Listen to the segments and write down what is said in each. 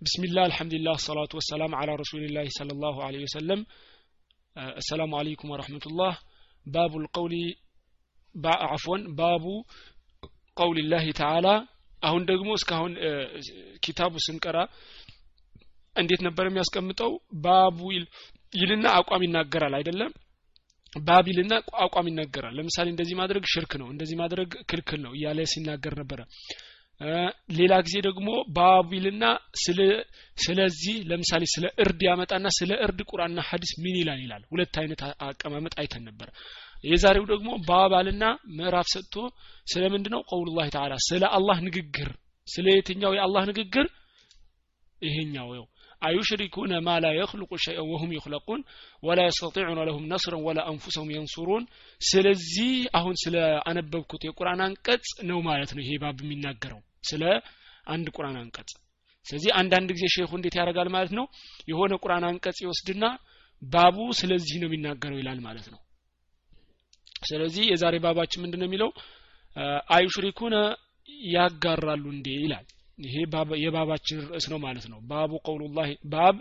ብስሚላህ አልሐምዱሊላህ ሰላቱ ወሰላም አላ ረሱሊላህ ሰለ ላሁ ለ ወሰለም አሰላሙ አለይኩም ወረህመቱላህ ባቡ ልቀውሊ አፎን ባቡ ቀውል ላህ ተዓላ አሁን ደግሞ እስካሁን ኪታቡ ስንቀራ እንዴት ነበር የሚያስቀምጠው? ባቡ ይልና አቋም ይናገራል አይደለም? ይልና አቋም ይናገራል። ለምሳሌ እንደዚህ ማድረግ ሽርክ ነው እንደዚህ ማድረግ ክልክል ነው እያለ ሲናገር ነበረ ሌላ ጊዜ ደግሞ ባቢልና ስለዚህ ለምሳሌ ስለ እርድ ያመጣና ስለ እርድ ቁርአንና ሀዲስ ምን ይላል ይላል። ሁለት አይነት አቀማመጥ አይተን ነበር። የዛሬው ደግሞ ባባልና ምዕራፍ ሰጥቶ ስለ ምንድ ነው ቀውሉላህ ተዓላ ስለ አላህ ንግግር ስለ የትኛው የአላህ ንግግር? ይሄኛው ው አዩሽሪኩነ ማ ላ የክልቁ ሸይአን ወሁም ይክለቁን ወላ የስተጢዑነ ለሁም ነስረን ወላ አንፉሰሁም የንሱሩን። ስለዚህ አሁን ስለ አነበብኩት የቁርአን አንቀጽ ነው ማለት ነው ይሄ ባብ የሚናገረው ስለ አንድ ቁርአን አንቀጽ። ስለዚህ አንዳንድ ጊዜ ሼኹ እንዴት ያደርጋል ማለት ነው? የሆነ ቁርአን አንቀጽ ይወስድና ባቡ ስለዚህ ነው የሚናገረው ይላል ማለት ነው። ስለዚህ የዛሬ ባባችን ምንድን ነው የሚለው? አዩሽሪኩነ ያጋራሉ እንዴ ይላል ይሄ የባባችን ርዕስ ነው ማለት ነው። ባቡ ቀውሉላህ ባብ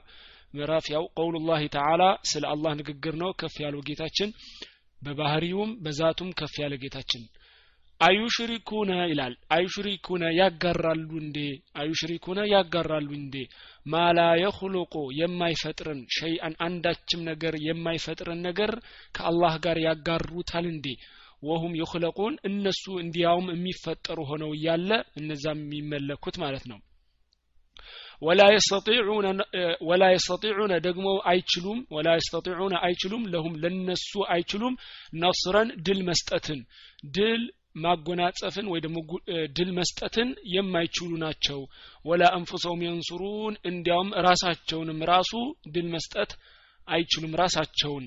ምዕራፍ ያው ቀውሉላህ ተዓላ ስለ አላህ ንግግር ነው። ከፍ ያለው ጌታችን በባህሪውም በዛቱም ከፍ ያለ ጌታችን። አዩሽሪኩነ ይላል። አዩሽሪኩነ ያጋራሉ እንዴ? አዩሽሪኩነ ያጋራሉ እንዴ? ማላ የኽሉቁ የማይፈጥርን ሸይአን አንዳችም ነገር የማይፈጥርን ነገር ከአላህ ጋር ያጋሩታል እንዴ ወሁም ይኽለቁን እነሱ እንዲያውም የሚፈጠሩ ሆነው እያለ እነዛም የሚመለኩት ማለት ነው። ወላ የስተጢዑነ ደግሞ አይችሉም ወላ የስተጢዑነ አይችሉም ለሁም ለነሱ አይችሉም ነስረን ድል መስጠትን። ድል ማጎናጸፍን ወይ ደግሞ ድል መስጠትን የማይችሉ ናቸው። ወላ አንፉሰውም የንሱሩን እንዲያውም ራሳቸውንም ራሱ ድል መስጠት አይችሉም ራሳቸውን።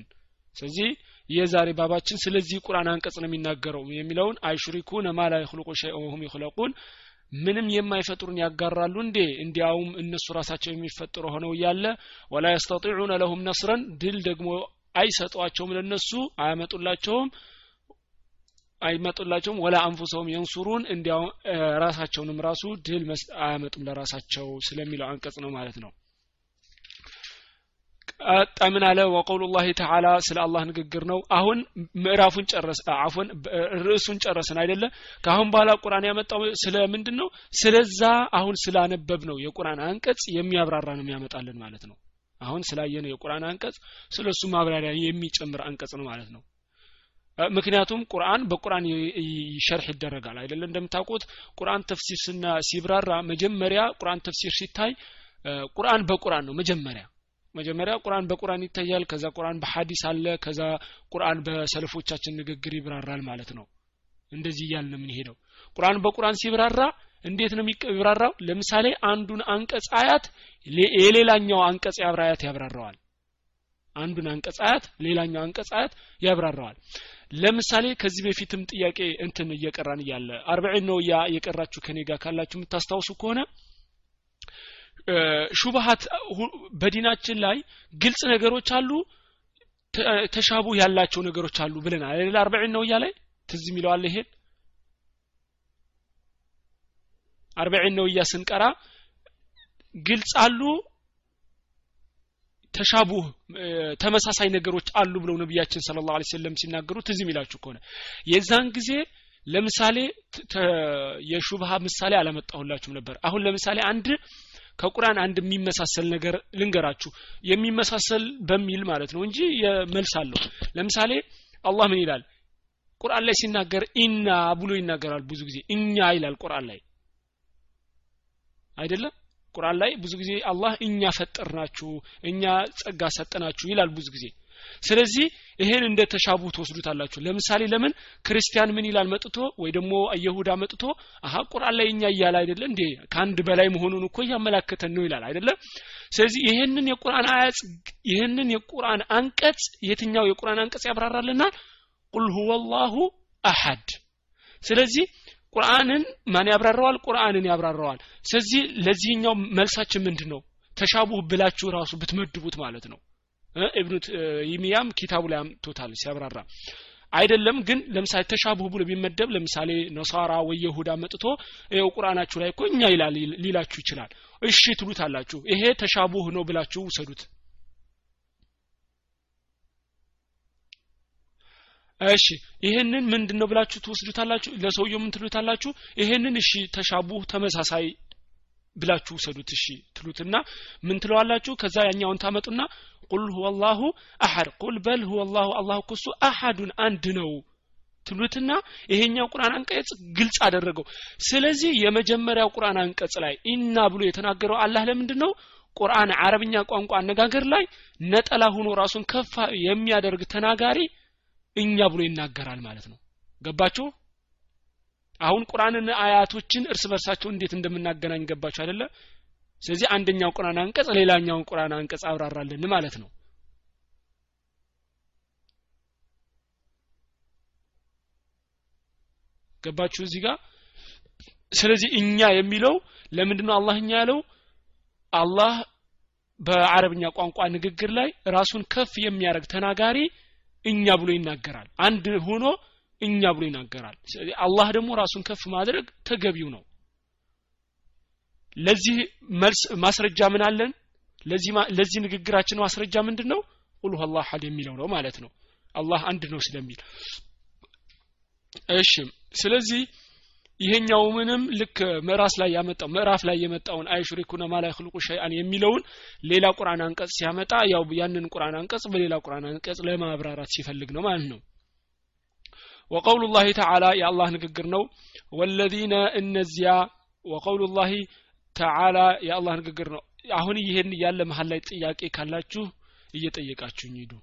ስለዚህ የዛሬ ባባችን ስለዚህ ቁርአን አንቀጽ ነው የሚናገረው የሚለውን አይሽሪኩነ ማ ላ የኽልቁ ሸይአን ወሁም ይኽለቁን ምንም የማይፈጥሩን ያጋራሉ እንዴ? እንዲያውም እነሱ ራሳቸው የሚፈጥሩ ሆነው እያለ ወላ የስተጢዑነ ለሁም ነስረን ድል ደግሞ አይሰጧቸውም ለነሱ አያመጡላቸውም አይመጡላቸውም። ወላ አንፉሰውም የንሱሩን እንዲያው ራሳቸውንም ራሱ ድል አያመጡም ለራሳቸው ስለሚለው አንቀጽ ነው ማለት ነው ቀምን አለ። ወቀውሉ ላህ ተዓላ ስለ አላህ ንግግር ነው። አሁን ምዕራፉን ጨረስ አፎን ርዕሱን ጨረስን አይደለ? ከአሁን በኋላ ቁርአን ያመጣው ስለ ምንድን ነው ስለዛ አሁን ስላነበብ ነው የቁርአን አንቀጽ የሚያብራራ ነው የሚያመጣልን ማለት ነው። አሁን ስላየነው የቁርአን አንቀጽ ስለ እሱ ማብራሪያ የሚጨምር አንቀጽ ነው ማለት ነው። ምክንያቱም ቁርአን በቁርአን ሸርሕ ይደረጋል አይደለ? እንደምታውቁት ቁርአን ተፍሲር ሲብራራ መጀመሪያ ቁርአን ተፍሲር ሲታይ ቁርአን በቁርአን ነው መጀመሪያ መጀመሪያ ቁርአን በቁርአን ይታያል ከዛ ቁርአን በሐዲስ አለ ከዛ ቁርአን በሰልፎቻችን ንግግር ይብራራል ማለት ነው። እንደዚህ እያልን ነው የምንሄደው። ቁርአን በቁርአን ሲብራራ እንዴት ነው የሚብራራው? ለምሳሌ አንዱን አንቀጽ አያት የሌላኛው አንቀጽ አያት ያብራራዋል። አንዱን አንቀጽ አያት ሌላኛው አንቀጽ አያት ያብራራዋል። ለምሳሌ ከዚህ በፊትም ጥያቄ እንትን እየቀራን እያለ አርበዒን ነው ያ የቀራችሁ ከኔ ጋር ካላችሁ የምታስታውሱ ከሆነ ሹብሃት በዲናችን ላይ ግልጽ ነገሮች አሉ ተሻቡ ያላቸው ነገሮች አሉ ብለናል። አይደል አርበዒን ነው እያላይ ትዝ የሚለዋል ይሄን። አርበዒን ነው እያ ስንቀራ ግልጽ አሉ ተሻቡህ ተመሳሳይ ነገሮች አሉ ብለው ነቢያችን ስለ ላሁ ሰለም ሲናገሩ ትዝ የሚላችሁ ከሆነ የዛን ጊዜ ለምሳሌ የሹብሃ ምሳሌ አላመጣሁላችሁም ነበር። አሁን ለምሳሌ አንድ ከቁርአን አንድ የሚመሳሰል ነገር ልንገራችሁ። የሚመሳሰል በሚል ማለት ነው እንጂ መልስ አለው። ለምሳሌ አላህ ምን ይላል? ቁርአን ላይ ሲናገር ኢና ብሎ ይናገራል ብዙ ጊዜ። እኛ ይላል ቁርአን ላይ። አይደለም? ቁርአን ላይ ብዙ ጊዜ አላህ እኛ ፈጠርናችሁ እኛ ጸጋ ሰጠናችሁ ይላል ብዙ ጊዜ ስለዚህ ይሄን እንደ ተሻቡ ትወስዱታላችሁ። ለምሳሌ ለምን ክርስቲያን ምን ይላል? መጥቶ ወይ ደግሞ አይሁዳ መጥቶ አሀ ቁርአን ላይ እኛ እያለ አይደለ እንዴ? ከአንድ በላይ መሆኑን እኮ እያመላከተን ነው ይላል አይደለ? ስለዚህ ይሄንን የቁርአን አያጽ ይሄንን የቁርአን አንቀጽ የትኛው የቁርአን አንቀጽ ያብራራልናል? ቁል ሁወ አሐድ። ስለዚህ ቁርአንን ማን ያብራራዋል ቁርአንን ያብራራዋል ስለዚህ ለዚህኛው መልሳችን ምንድን ነው ተሻቡህ ብላችሁ ራሱ ብትመድቡት ማለት ነው እብኑ ይሚያም ኪታቡ ላይ አምጥቶታል ሲያብራራ። አይደለም ግን ለምሳሌ ተሻቡህ ብሎ ቢመደብ ለምሳሌ ነሳራ ወይ የሁዳ መጥቶ ይኸው ቁርአናችሁ ላይ እኮ እኛ ይላል ሊላችሁ ይችላል። እሺ ትሉት አላችሁ ይሄ ተሻቡህ ነው ብላችሁ ውሰዱት። እሺ ይሄንን ምንድን ነው ብላችሁ ትወስዱታላችሁ? ለሰውየው ምን ትሉታላችሁ? ይሄንን እሺ ተሻቡህ ተመሳሳይ ብላችሁ ውሰዱት እሺ ትሉትና ምን ትለዋላችሁ? ከዛ ያኛውን ታመጡና ቁል ሁወ አላሁ አሐድ ቁል በል ሁወ አላሁ አላሁ እሱ አሐዱን አንድ ነው ትሉትና ይሄኛው ቁርአን አንቀጽ ግልጽ አደረገው። ስለዚህ የመጀመሪያው ቁርአን አንቀጽ ላይ ኢና ብሎ የተናገረው አላህ ለምንድን ነው ቁርአን አረብኛ ቋንቋ አነጋገር ላይ ነጠላ ሆኖ ራሱን ከፍ የሚያደርግ ተናጋሪ እኛ ብሎ ይናገራል ማለት ነው። ገባችሁ አሁን ቁርአንን አያቶችን እርስ በርሳቸው እንዴት እንደምናገናኝ ገባችሁ አይደለ? ስለዚህ አንደኛው ቁርአን አንቀጽ ሌላኛውን ቁርአን አንቀጽ አብራራልን ማለት ነው። ገባችሁ እዚህ ጋር? ስለዚህ እኛ የሚለው ለምንድነው አላህ እኛ ያለው? አላህ በአረብኛ ቋንቋ ንግግር ላይ ራሱን ከፍ የሚያደርግ ተናጋሪ እኛ ብሎ ይናገራል። አንድ ሆኖ እኛ ብሎ ይናገራል። ስለዚህ አላህ ደግሞ ራሱን ከፍ ማድረግ ተገቢው ነው። ለዚህ መልስ ማስረጃ ምን አለን? ለዚህ ንግግራችን ማስረጃ ምንድን ነው ቁል አላህ አሐድ የሚለው ነው ማለት ነው። አላህ አንድ ነው ስለሚል። እሺ ስለዚህ ይሄኛው ምንም ልክ ምዕራፍ ላይ ያመጣው ምዕራፍ ላይ የመጣውን አይሽሪኩነ ማላ ይخلቁ ሸይአን የሚለውን ሌላ ቁርአን አንቀጽ ሲያመጣ ያው ያንን ቁርአን አንቀጽ በሌላ ቁርአን አንቀጽ ለማብራራት ሲፈልግ ነው ማለት ነው ወቀውሉ ላህ ተዓላ የአላህ ንግግር ነው። ወለዚነ እነዚያ ወቀውሉ ላህ ተዓላ የአላህ ንግግር ነው። አሁን ይህን ያለ መሀል ላይ ጥያቄ ካላችሁ እየጠየቃችሁኝ ሂዱ።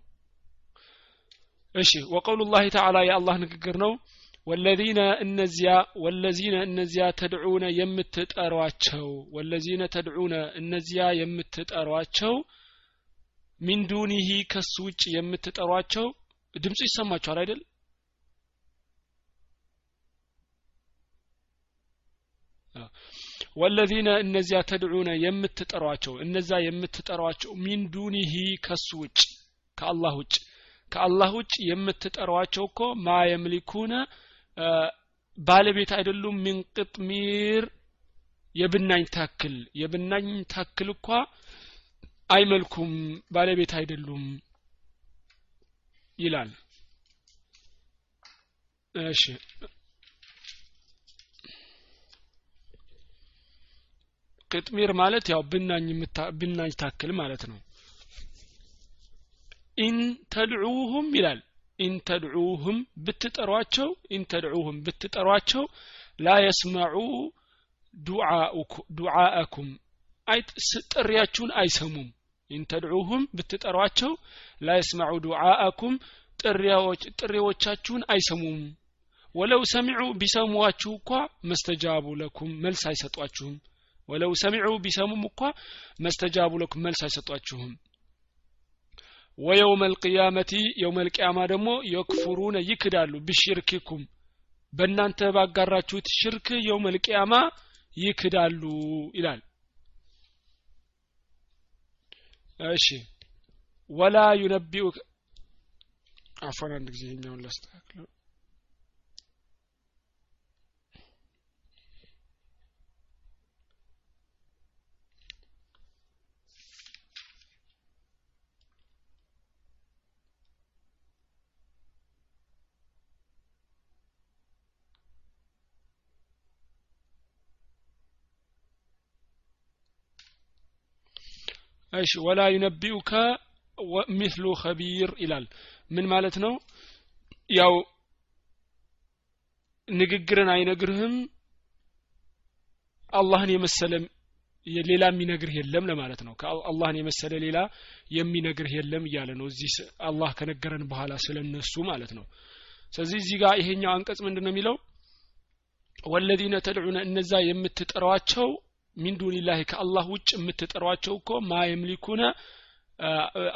እሺ ወቀውሉ ላህ ተዓላ የአላህ ንግግር ነው። ወለዚነ እነዚያ ወለዚነ እነዚያ ተድዑነ የምትጠሯቸው ወለዚነ ተድዑነ እነዚያ የምትጠሯቸው ሚን ዱኒሂ ከሱ ውጭ የምትጠሯቸው ድምፁ ይሰማቸዋል አይደል? ወለዚነ እነዚያ ተድዑነ የምትጠሯቸው እነዛ የምትጠሯቸው ሚን ዱኒሂ ከሱ ውጭ ከአላህ ውጭ። ከአላህ ውጭ የምትጠሯቸው እኮ ማ የምሊኩነ ባለቤት አይደሉም። ሚን ቅጥሚር የብናኝ ታክል። የብናኝ ታክል እኳ አይመልኩም ባለቤት አይደሉም ይላል قطمير ማለት ያው ብናኝ ታክል ማለት ነው። إن تدعوهم ይላል። إن تدعوهم ብትጠሯቸው إن تدعوهم ብትጠሯቸው لا يسمعوا ዱዓአኩም ጥሪያችሁን አይሰሙም። ኢንተድዑሁም ብትጠሯቸው ላ የስመዑ ዱዓአኩም ጥሪዎቻችሁን አይሰሙም። ወለው ሰሚዑ ቢሰሟችሁ እኳ መስተጃቡ ለኩም መልስ አይሰጧችሁም ወለው ሰሚዑ ቢሰሙም እኳ መስተጃቡ ለኩም መልስ አይሰጧችሁም። ወየውመ ልቅያመቲ የውመ ልቅያማ ደግሞ የክፉሩነ ይክዳሉ ብሽርኪኩም በእናንተ ባጋራችሁት ሽርክ የውመ ልቅያማ ይክዳሉ ይላል። እሺ። ወላ ዩነቢኡ አፎን አንድ ጊዜ ይኛውን ላስተካክለው እሺ ወላ ዩነቢኡከ ሚስሉ ኸቢር ይላል። ምን ማለት ነው? ያው ንግግርን አይነግርህም አላህን የመሰለ ሌላ የሚነግርህ የለም ለማለት ነው። አላህን የመሰለ ሌላ የሚነግርህ የለም እያለ ነው እዚህ አላህ ከነገረን በኋላ ስለነሱ ማለት ነው። ስለዚህ እዚህ ጋር ይሄኛው አንቀጽ ምንድን ነው የሚለው? ወለዚነ ተድዑነ እነዛ የምትጠሯቸው ሚን ዱኒላህ ከአላህ ውጭ የምትጠሯቸው እኮ ማ የምሊኩነ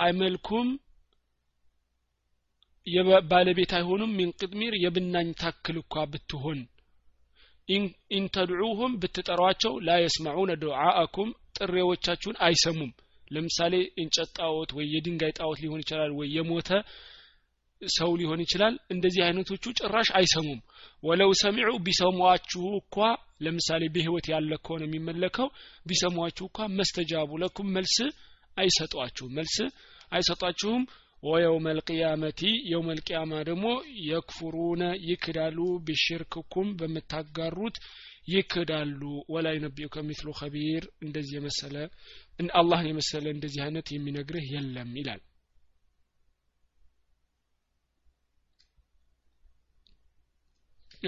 አይመልኩም ባለቤት አይሆኑም ሚን ቅጥሚር የብናኝ ታክል እኳ ብትሆን። ኢንተድዑሁም ብትጠሯቸው ላ የስማዑነ ዱዓአኩም ጥሬዎቻችሁን አይሰሙም። ለምሳሌ እንጨት ጣዖት ወይ የድንጋይ ጣዖት ሊሆን ይችላል ወይ የሞተ ሰው ሊሆን ይችላል። እንደዚህ አይነቶቹ ጭራሽ አይሰሙም። ወለው ሰሚዑ ቢሰሟችሁ እኳ ለምሳሌ በህይወት ያለ ከሆነ የሚመለከው። ቢሰሟችሁ እኳ መስተጃቡ ለኩም መልስ አይሰጧችሁም። መልስ አይሰጧችሁም። ወየውመ ልቅያመቲ የውመ ልቅያማ ደግሞ የክፉሩነ ይክዳሉ። ቢሽርክኩም በምታጋሩት ይክዳሉ። ወላ ዩነቢኡከ ሚስሉ ኸቢር እንደዚህ የመሰለ አላህን የመሰለ እንደዚህ አይነት የሚነግርህ የለም ይላል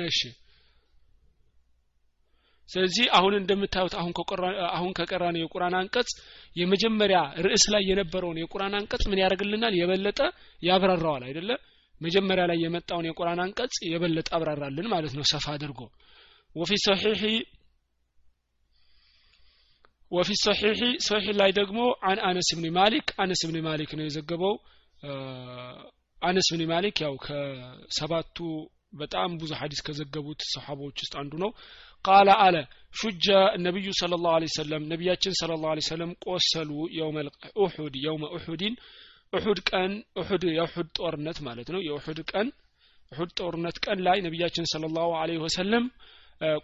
እሺ። ስለዚህ አሁን እንደምታዩት አሁን አሁን ከቀራን የቁርአን አንቀጽ የመጀመሪያ ርዕስ ላይ የነበረውን የቁርአን አንቀጽ ምን ያደርግልናል? የበለጠ ያብራራዋል አይደለ? መጀመሪያ ላይ የመጣውን የቁርአን አንቀጽ የበለጠ አብራራልን ማለት ነው ሰፋ አድርጎ። ወፊ ሰሒሒ ወፊ ሰሒሒ ሰሒሕ ላይ ደግሞ አን አነስ ብን ማሊክ አነስ ብን ማሊክ ነው የዘገበው። አነስ ብን ማሊክ ያው ከሰባቱ በጣም ብዙ ሀዲስ ከዘገቡት ሰሓቦች ውስጥ አንዱ ነው። قال አለ شج النبي صلى الله عليه وسلم ነቢያችን صلى الله عليه وسلم ቆሰሉ ኡሑድ يوم أحد ኡሑድ ቀን ኡሑድ የኡሑድ ጦርነት ማለት ነው። የኡሑድ ቀን ኡሑድ ጦርነት ቀን ላይ ነቢያችን صلى الله عليه وسلم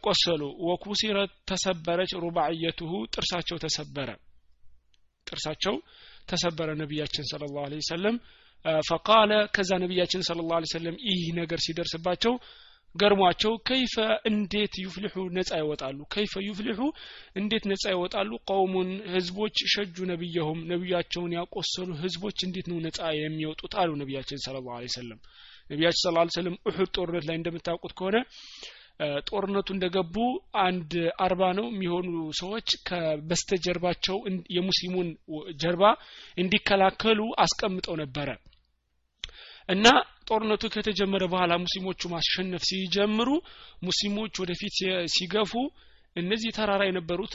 ቆሰሉ። وكسرت ተሰበረች رباعيته ጥርሳቸው ተሰበረ። ጥርሳቸው ተሰበረ ነቢያችን ስለ ላሁ ሰለም ፈቃለ ከዛ ነቢያችን ስለ ላሁ ሰለም ይህ ነገር ሲደርስባቸው ገርሟቸው ከይፈ እንዴት ዩፍልሑ ነጻ ይወጣሉ? ከይፈ ዩፍልሑ እንዴት ነጻ ይወጣሉ? ቀውሙን ህዝቦች ሸጁ ነቢየሁም ነቢያቸውን ያቆሰሉ ህዝቦች እንዴት ነው ነጻ የሚወጡት? አሉ ነቢያችን ስለ ላሁ ሰለም ነቢያችን ስለ ላ ሰለም ጦርነት ላይ እንደምታውቁት ከሆነ ጦርነቱ እንደገቡ አንድ አርባ ነው የሚሆኑ ሰዎች ከበስተጀርባቸው የሙስሊሙን ጀርባ እንዲከላከሉ አስቀምጠው ነበረ። እና ጦርነቱ ከተጀመረ በኋላ ሙስሊሞቹ ማሸነፍ ሲጀምሩ ሙስሊሞች ወደፊት ሲገፉ እነዚህ ተራራ የነበሩት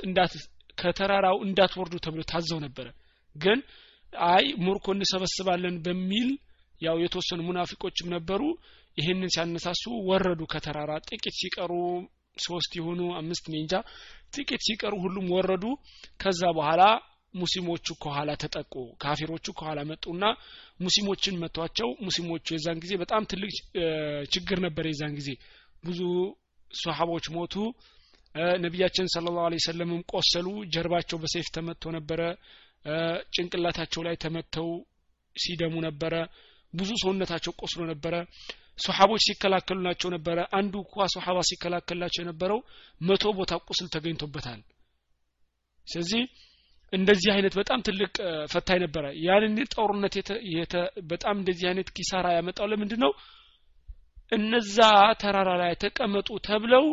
ከተራራው እንዳትወርዱ ተብሎ ታዘው ነበረ። ግን አይ ሙርኮ እንሰበስባለን በሚል ያው የተወሰኑ ሙናፊቆችም ነበሩ ይህንን ሲያነሳሱ ወረዱ ከተራራ። ጥቂት ሲቀሩ ሶስት የሆኑ አምስት ኔንጃ ጥቂት ሲቀሩ ሁሉም ወረዱ። ከዛ በኋላ ሙስሊሞቹ ከኋላ ተጠቁ። ካፊሮቹ ከኋላ መጡና ሙስሊሞችን መቷቸው። ሙስሊሞቹ የዛን ጊዜ በጣም ትልቅ ችግር ነበር የዛን ጊዜ። ብዙ ሶሐቦች ሞቱ። ነቢያችን ስለ ላሁ ሰለምም ቆሰሉ። ጀርባቸው በሰይፍ ተመቶ ነበረ። ጭንቅላታቸው ላይ ተመተው ሲደሙ ነበረ። ብዙ ሰውነታቸው ቆስሎ ነበረ ሶሐቦች ሲከላከሉላቸው ነበረ። አንዱ እንኳ ሶሐባ ሲከላከልላቸው የነበረው መቶ ቦታ ቁስል ተገኝቶበታል። ስለዚህ እንደዚህ አይነት በጣም ትልቅ ፈታኝ ነበረ። ያንን ጦርነት በጣም እንደዚህ አይነት ኪሳራ ያመጣው ለምንድን ነው እነዛ ተራራ ላይ ተቀመጡ ተብለው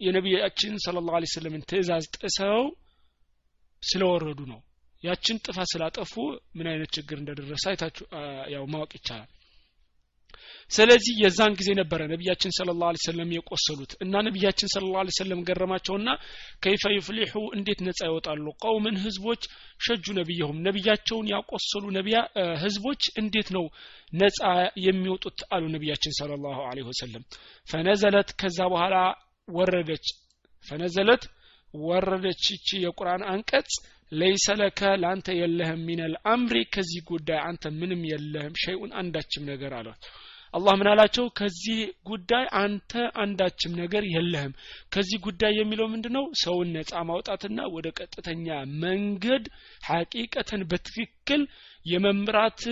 የነቢያችን ስለ ላሁ ለ ስለምን ትእዛዝ ጥሰው ስለወረዱ ነው። ያችን ጥፋት ስላጠፉ ምን አይነት ችግር እንደደረሰ አይታችሁ ያው ማወቅ ይቻላል ስለዚህ የዛን ጊዜ ነበረ ነቢያችን ስለ ላሁ ሰለም የቆሰሉት። እና ነቢያችን ስለ ላሁ ሰለም ገረማቸውና ከይፈ ዩፍሊሑ እንዴት ነጻ ይወጣሉ? ቀውምን ህዝቦች ሸጁ ነቢየሁም ነቢያቸውን ያቆሰሉ ነቢያ ህዝቦች እንዴት ነው ነጻ የሚወጡት አሉ ነቢያችን ስለ ላሁ ወሰለም። ፈነዘለት ከዛ በኋላ ወረደች። ፈነዘለት ወረደች። ይቺ የቁርአን አንቀጽ ለይሰ ለከ ለአንተ የለህም ሚነል አምሪ ከዚህ ጉዳይ አንተ ምንም የለህም ሸይኡን አንዳችም ነገር አሏት አላህ ምን አላቸው? ከዚህ ጉዳይ አንተ አንዳችም ነገር የለህም። ከዚህ ጉዳይ የሚለው ምንድነው? ሰውን ነጻ ማውጣትና ወደ ቀጥተኛ መንገድ ሐቂቀትን በትክክል የመምራት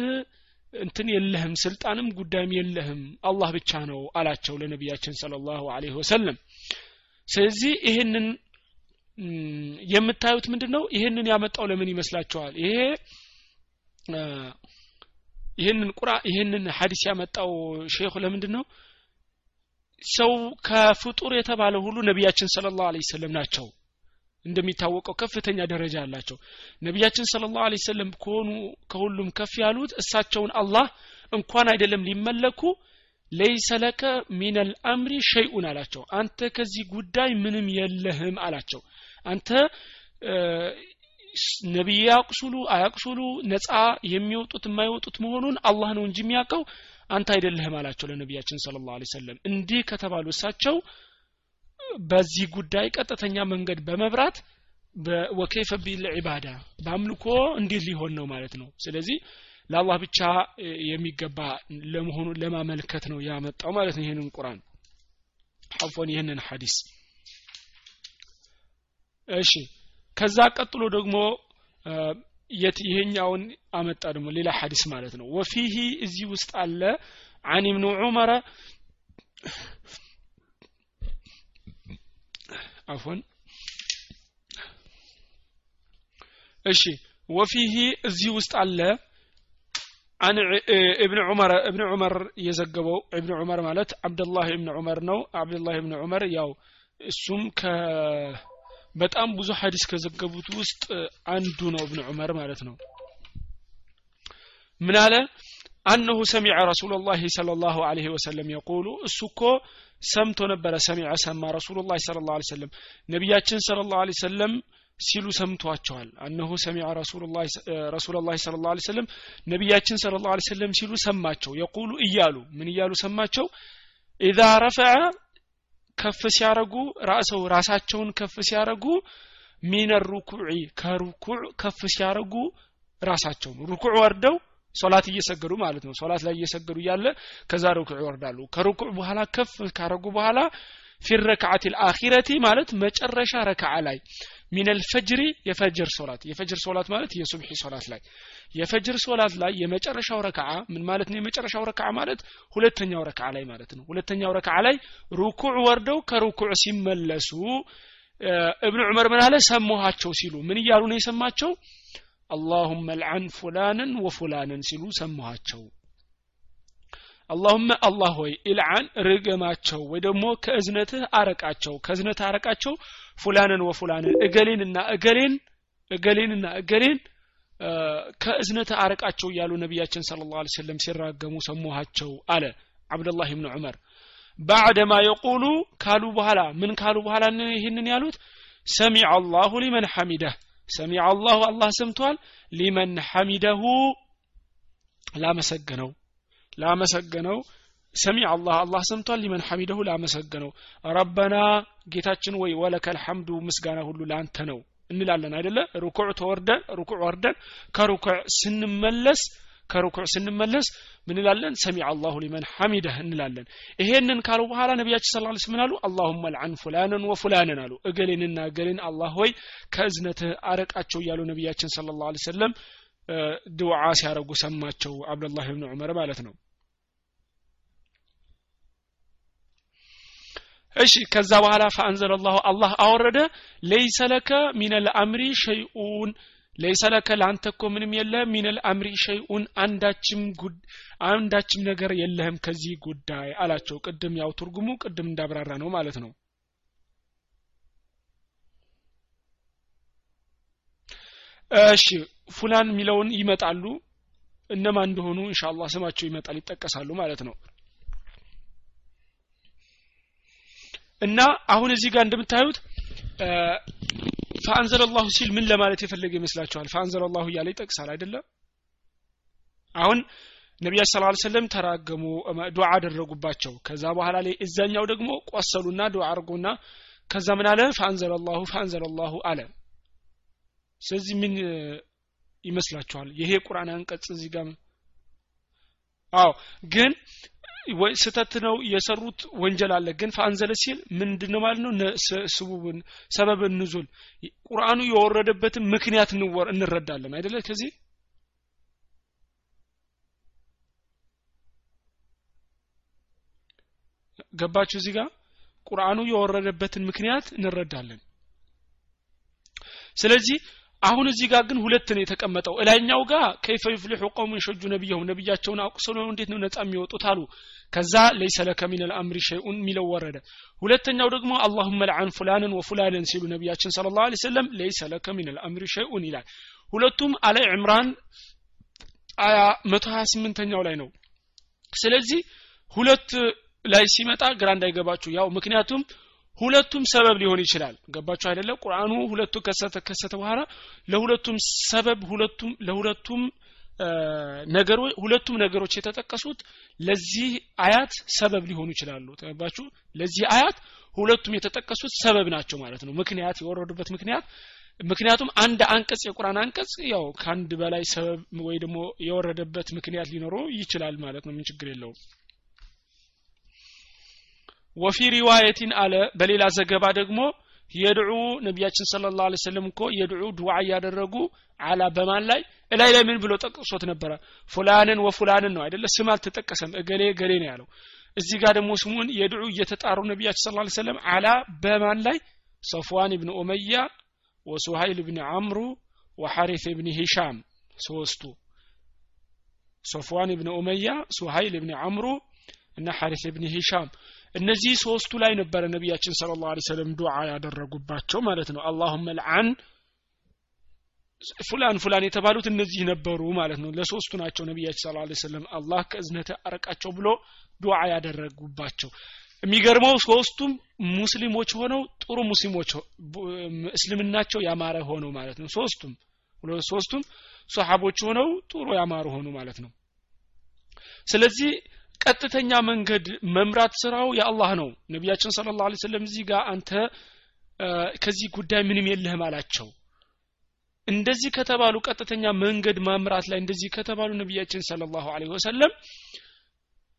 እንትን የለህም ስልጣንም ጉዳይም የለህም። አላህ ብቻ ነው አላቸው ለነቢያችን ስለ ላሁ ወሰለም። ስለዚህ ይህንን የምታዩት ምንድን ነው ይህንን ያመጣው ለምን ይመስላችኋል? ይሄ ይህንን ቁራ ይህንን ሀዲስ ያመጣው ሼኹ ለምንድን ነው ሰው ከፍጡር የተባለ ሁሉ ነቢያችን ስለ ላሁ ሰለም ናቸው። እንደሚታወቀው ከፍተኛ ደረጃ አላቸው። ነቢያችን ስለ ላሁ ሰለም ከሆኑ ከሁሉም ከፍ ያሉት እሳቸውን አላህ እንኳን አይደለም ሊመለኩ ለይሰ ለከ ሚነል አምሪ ሸይኡን አላቸው። አንተ ከዚህ ጉዳይ ምንም የለህም አላቸው አንተ ነቢይ ያቁሱሉ አያቁሱሉ ነፃ የሚወጡት የማይወጡት መሆኑን አላህ ነው እንጂ የሚያውቀው አንተ አይደለህም አላቸው ለነቢያችን ስለ ላሁ ሰለም እንዲህ ከተባሉ እሳቸው በዚህ ጉዳይ ቀጥተኛ መንገድ በመብራት ወከይፈ ቢል ዒባዳ በአምልኮ እንዴት ሊሆን ነው ማለት ነው። ስለዚህ ለአላህ ብቻ የሚገባ ለመሆኑ ለማመልከት ነው ያመጣው ማለት ነው ይህንን ቁርአን። ሐፎን ይህንን ሐዲስ እሺ ከዛ ቀጥሎ ደግሞ የት ይሄኛውን አመጣ ደግሞ ሌላ ሐዲስ ማለት ነው ወፊሂ እዚህ ውስጥ አለ عن ابن عمر عفوا እሺ ወፊሂ እዚህ ውስጥ አለ አን እብን ዑመር እብን ዑመር የዘገበው እብን ዑመር ማለት አብደላህ እብን ዑመር ነው አብደላህ እብን ዑመር ያው እሱም ከ በጣም ብዙ ሀዲስ ከዘገቡት ውስጥ አንዱ ነው እብን ዑመር ማለት ነው። ምን አለ? አነሁ ሰሚዐ ረሱሉ ላህ صለ ላሁ ወሰለም የቁሉ እሱ እኮ ሰምቶ ነበረ ሰሚዐ ሰማ ረሱሉ ላህ ስለ ላሁ ሰለም ነቢያችን ስለ ላሁ ሰለም ሲሉ ሰምቷቸዋል። አነሁ ሰሚዐ ረሱሉላህ ስለ ላሁ ሰለም ነቢያችን ስለ ላሁ ሰለም ሲሉ ሰማቸው። የቁሉ እያሉ ምን እያሉ ሰማቸው? ኢዛ ረፈዐ ከፍ ሲያረጉ ራሰው ራሳቸውን ከፍ ሲያረጉ ሚን ሩኩዕ ከሩኩዕ ከፍ ሲያረጉ ራሳቸውን ሩኩዕ ወርደው ሶላት እየሰገዱ ማለት ነው። ሶላት ላይ እየሰገዱ እያለ ከዛ ሩኩዕ ይወርዳሉ። ከሩኩዕ በኋላ ከፍ ካረጉ በኋላ في الركعة الآخرة ማለት መጨረሻ ረክዓ ላይ من الفجر የፈጅር ሶላት። የፈጅር ሶላት ማለት የሱብሒ ሶላት ላይ። የፈጅር ሶላት ላይ የመጨረሻው ረክዓ ምን ማለት ነው? የመጨረሻው ረክዓ ማለት ሁለተኛው ረክዓ ላይ ማለት ነው። ሁለተኛው ረክዓ ላይ ሩኩዕ ወርደው ከሩኩዕ ሲመለሱ እብን ዑመር ምን አለ? ሰማኋቸው ሲሉ። ምን እያሉ ነው የሰማቸው? አላሁመ ልዓን ፉላንን ወፉላንን ሲሉ ሰማኋቸው። አላሁመ አላህ ሆይ ኢልዓን ርገማቸው ወይ ደግሞ ከእዝነትህ አረቃቸው ከእዝነትህ አረቃቸው ፉላንን ወፉላንን እገሌንና እገሌን እገሌንና እገሌን ከእዝነትህ አረቃቸው እያሉ ነቢያችን ስለ ላ ሰለም ሲራገሙ ሰሞኋቸው አለ አብደላህ ብን ዑመር። ባዕደማ የቁሉ ካሉ በኋላ ምን ካሉ በኋላ ይህንን ያሉት? ሰሚዐ አላሁ ሊመን ሐሚደህ። ሰሚዐ አላሁ አላህ ሰምቷል። ሊመን ሐሚደሁ ላመሰገነው ላመሰገነው ሰሚ አላህ አላህ ሰምቷል። ሊመን ሐሚደሁ ላመሰገነው። ረበና ጌታችን ወይ ወለከል ሐምዱ ምስጋና ሁሉ ለአንተ ነው እንላለን አይደለ? ሩኩዕ ተወርደን ሩኩዕ ወርደን ከሩኩዕ ስንመለስ ከሩኩዕ ስንመለስ ምን እንላለን? ሰሚ አላሁ ሊመን ሐሚደህ እንላለን። ይሄንን ካሉ በኋላ ነቢያችን ስለ ላ ምን አሉ? አላሁመ ልዓን ፉላንን ወፉላንን አሉ። እገሌንና እገሌን አላህ ሆይ ከእዝነትህ አረቃቸው እያሉ ነቢያችን ስለ ላ ሰለም ድዋ ሲያደረጉ ሰማቸው። አብደላህ ብን ዑመር ማለት ነው እሺ ከዛ በኋላ ፈአንዘለ ላሁ አላህ አወረደ። ለይሰ ለከ ሚነል አምሪ ሸይኡን ለይሰ ለከ ለአንተ እኮ ምንም የለ ሚነል አምሪ ሸይኡን አንዳችም አንዳችም ነገር የለህም ከዚህ ጉዳይ አላቸው። ቅድም ያው ትርጉሙ ቅድም እንዳብራራ ነው ማለት ነው። እሺ ፉላን የሚለውን ይመጣሉ። እነማ እንደሆኑ ኢንሻአላህ ስማቸው ይመጣል ይጠቀሳሉ ማለት ነው እና አሁን እዚህ ጋር እንደምታዩት ፈአንዘለ ሲል ምን ለማለት የፈለገ ይመስላችኋል? ፈአንዘለ ላሁ እያለ ይጠቅሳል አይደለም አሁን ነቢያችን ስለ ሰለም ተራገሙ ዱዓ አደረጉባቸው። ከዛ በኋላ ላይ እዛኛው ደግሞ ቆሰሉና ዱዓ አድርጎና ከዛ ምን አለ? ፈአንዘለ ላሁ ፈአንዘለ ላሁ አለ። ስለዚህ ምን ይመስላችኋል? ይሄ ቁርአን አንቀጽ እዚህ ጋር አዎ ግን ስተት ነው የሰሩት ወንጀል አለ። ግን ፈአንዘለ ሲል ምንድን ነው? ማለት ነው ስቡብን ሰበብ ንዙል። ቁርአኑ የወረደበትን ምክንያት እንረዳለን አይደለ? ከዚህ ገባችሁ? እዚህ ጋር ቁርአኑ የወረደበትን ምክንያት እንረዳለን። ስለዚህ አሁን እዚህ ጋር ግን ሁለት ነው የተቀመጠው። እላኛው ጋር ከይፈ ይፍሊሑ ቀውሙን ሸጁ ነቢያሁም ነቢያቸውን አቁሰሉ እንዴት ነው ነጻ የሚወጡት አሉ። ከዛ ለይሰ ለከ ሚን አልአምሪ ሸይኡን የሚለው ወረደ። ሁለተኛው ደግሞ አላሁመ ልዓን ፉላንን ወፉላንን ሲሉ ነቢያችን ስለ ላሁ ሰለም ለይሰ ለከ ሚን አልአምሪ ሸይኡን ይላል። ሁለቱም አለ ዕምራን አያ መቶ ሀያ ስምንተኛው ላይ ነው። ስለዚህ ሁለት ላይ ሲመጣ ግራ እንዳይገባችሁ። ያው ምክንያቱም ሁለቱም ሰበብ ሊሆን ይችላል። ገባችሁ አይደለ? ቁርአኑ ሁለቱ ከሰተ ከሰተ በኋላ ለሁለቱም ሰበብ ሁለቱም ለሁለቱም ነገሮች ሁለቱም ነገሮች የተጠቀሱት ለዚህ አያት ሰበብ ሊሆኑ ይችላሉ። ተባችሁ ለዚህ አያት ሁለቱም የተጠቀሱት ሰበብ ናቸው ማለት ነው። ምክንያት የወረዱበት ምክንያት ምክንያቱም አንድ አንቀጽ የቁርአን አንቀጽ ያው ከአንድ በላይ ሰበብ ወይ ደግሞ የወረደበት ምክንያት ሊኖረው ይችላል ማለት ነው። ምን ችግር የለውም وفي رواية አለ። በሌላ ዘገባ ደግሞ يدعو ነቢያችን صلى الله عليه وسلم እኮ يدعو ዱዓ እያደረጉ على በማን ላይ? እላይ ላይ ምን ብሎ ጠቅሶት ነበረ? فلانا وفلانا ነው አይደለ? ስም አልተጠቀሰም። እገሌ ገሌ ነው ያለው። እዚህ ጋር ደግሞ ስሙን يدعو እየተጣሩ ነቢያችን صلى الله عليه وسلم على በማን ላይ? ሰፍዋን ብን ኡመያ ወሱሀይል ብን አምሩ ወሐሪስ ብን ሂሻም ሶስቱ። ሶፍዋን ብን ኡመያ ሱሀይል ብን አምሩ እና ሐሪስ ብን ሂሻም እነዚህ ሶስቱ ላይ ነበረ ነቢያችን صلى الله عليه وسلم ዱዓ ያደረጉባቸው ማለት ነው። اللهم العن فلانا فلانا የተባሉት እነዚህ ነበሩ ማለት ነው። ለሶስቱ ናቸው ነቢያችን صلى الله عليه وسلم አላህ ከእዝነት አርቃቸው ብሎ ዱዓ ያደረጉባቸው። የሚገርመው ሶስቱም ሙስሊሞች ሆነው ጥሩ ሙስሊሞች እስልምናቸው ያማረ ሆነው ማለት ነው። ሶስቱም ሶስቱም ሶሓቦች ሆነው ጥሩ ያማሩ ሆኑ ማለት ነው። ስለዚህ ቀጥተኛ መንገድ መምራት ስራው የአላህ ነው። ነቢያችን ስለ ላ ሰለም እዚህ ጋር አንተ ከዚህ ጉዳይ ምንም የለህም አላቸው። እንደዚህ ከተባሉ ቀጥተኛ መንገድ ማምራት ላይ እንደዚህ ከተባሉ ነቢያችን ስለ ላሁ ወሰለም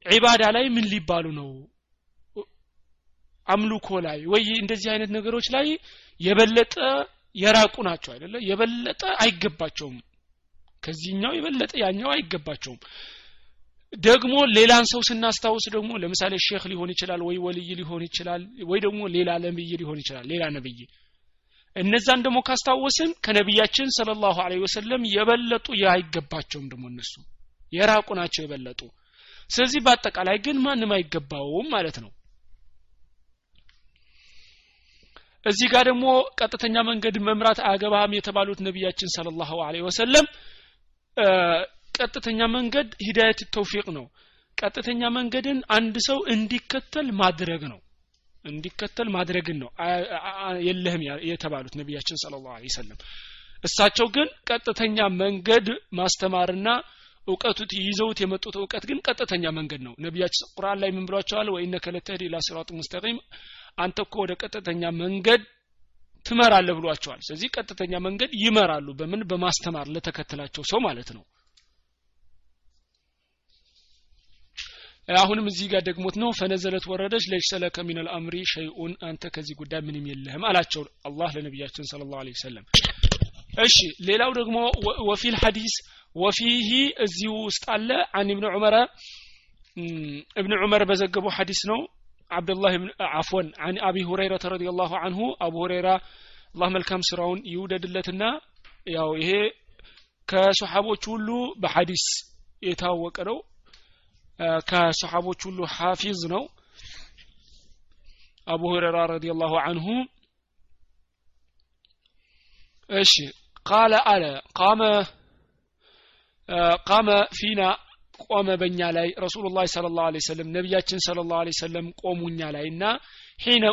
ዒባዳ ላይ ምን ሊባሉ ነው? አምልኮ ላይ ወይ እንደዚህ አይነት ነገሮች ላይ የበለጠ የራቁ ናቸው አይደለ? የበለጠ አይገባቸውም። ከዚህኛው የበለጠ ያኛው አይገባቸውም ደግሞ ሌላን ሰው ስናስታውስ ደግሞ ለምሳሌ ሼክ ሊሆን ይችላል ወይ ወልይ ሊሆን ይችላል ወይ ደግሞ ሌላ ነብይ ሊሆን ይችላል ሌላ ነብይ። እነዛን ደግሞ ካስታወስን ከነቢያችን ሰለላሁ ዐለይሂ ወሰለም የበለጡ አይገባቸውም ደግሞ እነሱ የራቁ ናቸው የበለጡ። ስለዚህ በአጠቃላይ ግን ማንም አይገባውም ማለት ነው። እዚህ ጋር ደግሞ ቀጥተኛ መንገድ መምራት አገባም የተባሉት ነቢያችን ሰለላሁ ዐለይሂ ወሰለም ቀጥተኛ መንገድ ሂዳየት ተውፊቅ ነው። ቀጥተኛ መንገድን አንድ ሰው እንዲከተል ማድረግ ነው። እንዲከተል ማድረግን ነው። የለህም የተባሉት ነቢያችን ስለ ላሁ ሰለም እሳቸው ግን ቀጥተኛ መንገድ ማስተማርና እውቀቱ ይዘውት የመጡት እውቀት ግን ቀጥተኛ መንገድ ነው። ነቢያችን ቁርአን ላይ ምን ብሏቸዋል? ወኢነከ ለተህዲ ኢላ ሲራጡ ሙስተቂም አንተ እኮ ወደ ቀጥተኛ መንገድ ትመራለህ ብሏቸዋል። ስለዚህ ቀጥተኛ መንገድ ይመራሉ። በምን? በማስተማር ለተከተላቸው ሰው ማለት ነው አሁንም እዚህ ጋር ደግሞት ነው። ፈነዘለት ወረደች ለይሰ ለከ አምሪ ሸይኡን አንተ ከዚህ ጉዳይ ምንም የለህም አላቸው አላህ ለነቢያችን ስለ ላሁ ሰለም እሺ ሌላው ደግሞ ወፊል ሐዲስ ወፊህ እዚሁ ውስጥ አለ። አን እብን ዑመረ እብን ዑመር በዘገበው ሐዲስ ነው። አብዱላህ አፎን አን አቢ ሁረይረተ ረዲ ላሁ አንሁ አቡ ሁረይራ አላህ መልካም ስራውን ይውደድለትና ያው ይሄ ከሶሓቦች ሁሉ በሐዲስ የታወቀ ነው ከሰሓቦች ሁሉ ሐፊዝ ነው። አቡ ሁረራ ረዲየላሁ አንሁ እሺ ቃለ አለ ቃመ ቃመ ፊና ቆመ በእኛ ላይ ረሱሉላህ ስለ ላሁ ለ ሰለም ነቢያችን ስለ ላሁ ለ ሰለም ቆሙኛ ላይ እና ሒነ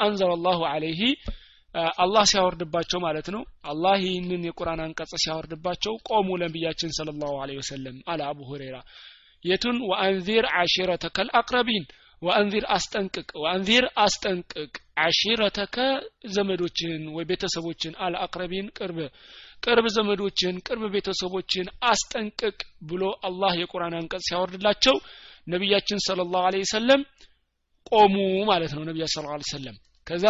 አንዘለ ላሁ አለይህ አላህ ሲያወርድባቸው ማለት ነው። አላህ ይህንን የቁርአን አንቀጽ ሲያወርድባቸው ቆሙ ለነቢያችን ስለ ላሁ ወሰለም አለ አቡ ሁሬራ የቱን? ወአንዚር አሺረተከ ልአቅረቢን ወአንዚር አስጠንቅቅ ወአንዚር አስጠንቅቅ። አሺረተከ ዘመዶችን ወይ ቤተሰቦችን አልአቅረቢን ቅርብ ቅርብ ዘመዶችን ቅርብ ቤተሰቦችን አስጠንቅቅ ብሎ አላህ የቁርአን አንቀጽ ሲያወርድላቸው ነቢያችን ስለ ላሁ ሰለም ቆሙ ማለት ነው። ነቢያ ስለ ላ ሰለም ከዛ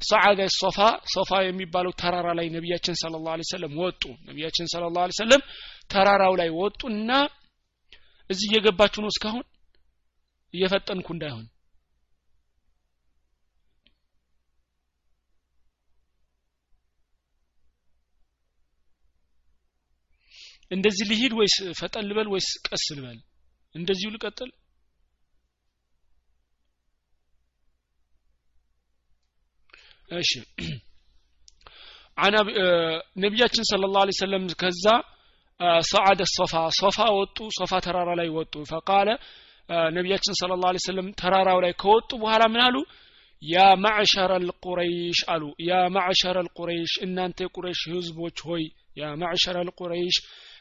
ሰዓደ ሶፋ ሶፋ የሚባለው ተራራ ላይ ነቢያችን ስለ ላ ሰለም ወጡ። ነቢያችን ስለ ላ ሰለም ተራራው ላይ ወጡና እዚህ እየገባችሁ ነው እስካሁን? እየፈጠንኩ እንዳይሆን። እንደዚህ ልሂድ ወይስ ፈጠን ልበል ወይስ ቀስ ልበል? እንደዚሁ ልቀጥል እሺ። አና ነቢያችን ስለ ላ ሰለም ከዛ ሰዓደ ሶፋ ሶፋ ወጡ ሶፋ ተራራ ላይ ወጡ። ፈቃለ ነቢያችን ስለ ላ ሰለም ተራራው ላይ ከወጡ በኋላ ምን አሉ? ያ ማዕሸረ ልቁረይሽ አሉ። ያ ማዕሸረ ልቁረይሽ እናንተ የቁረይሽ ህዝቦች ሆይ ያ ማዕሸረ ልቁረይሽ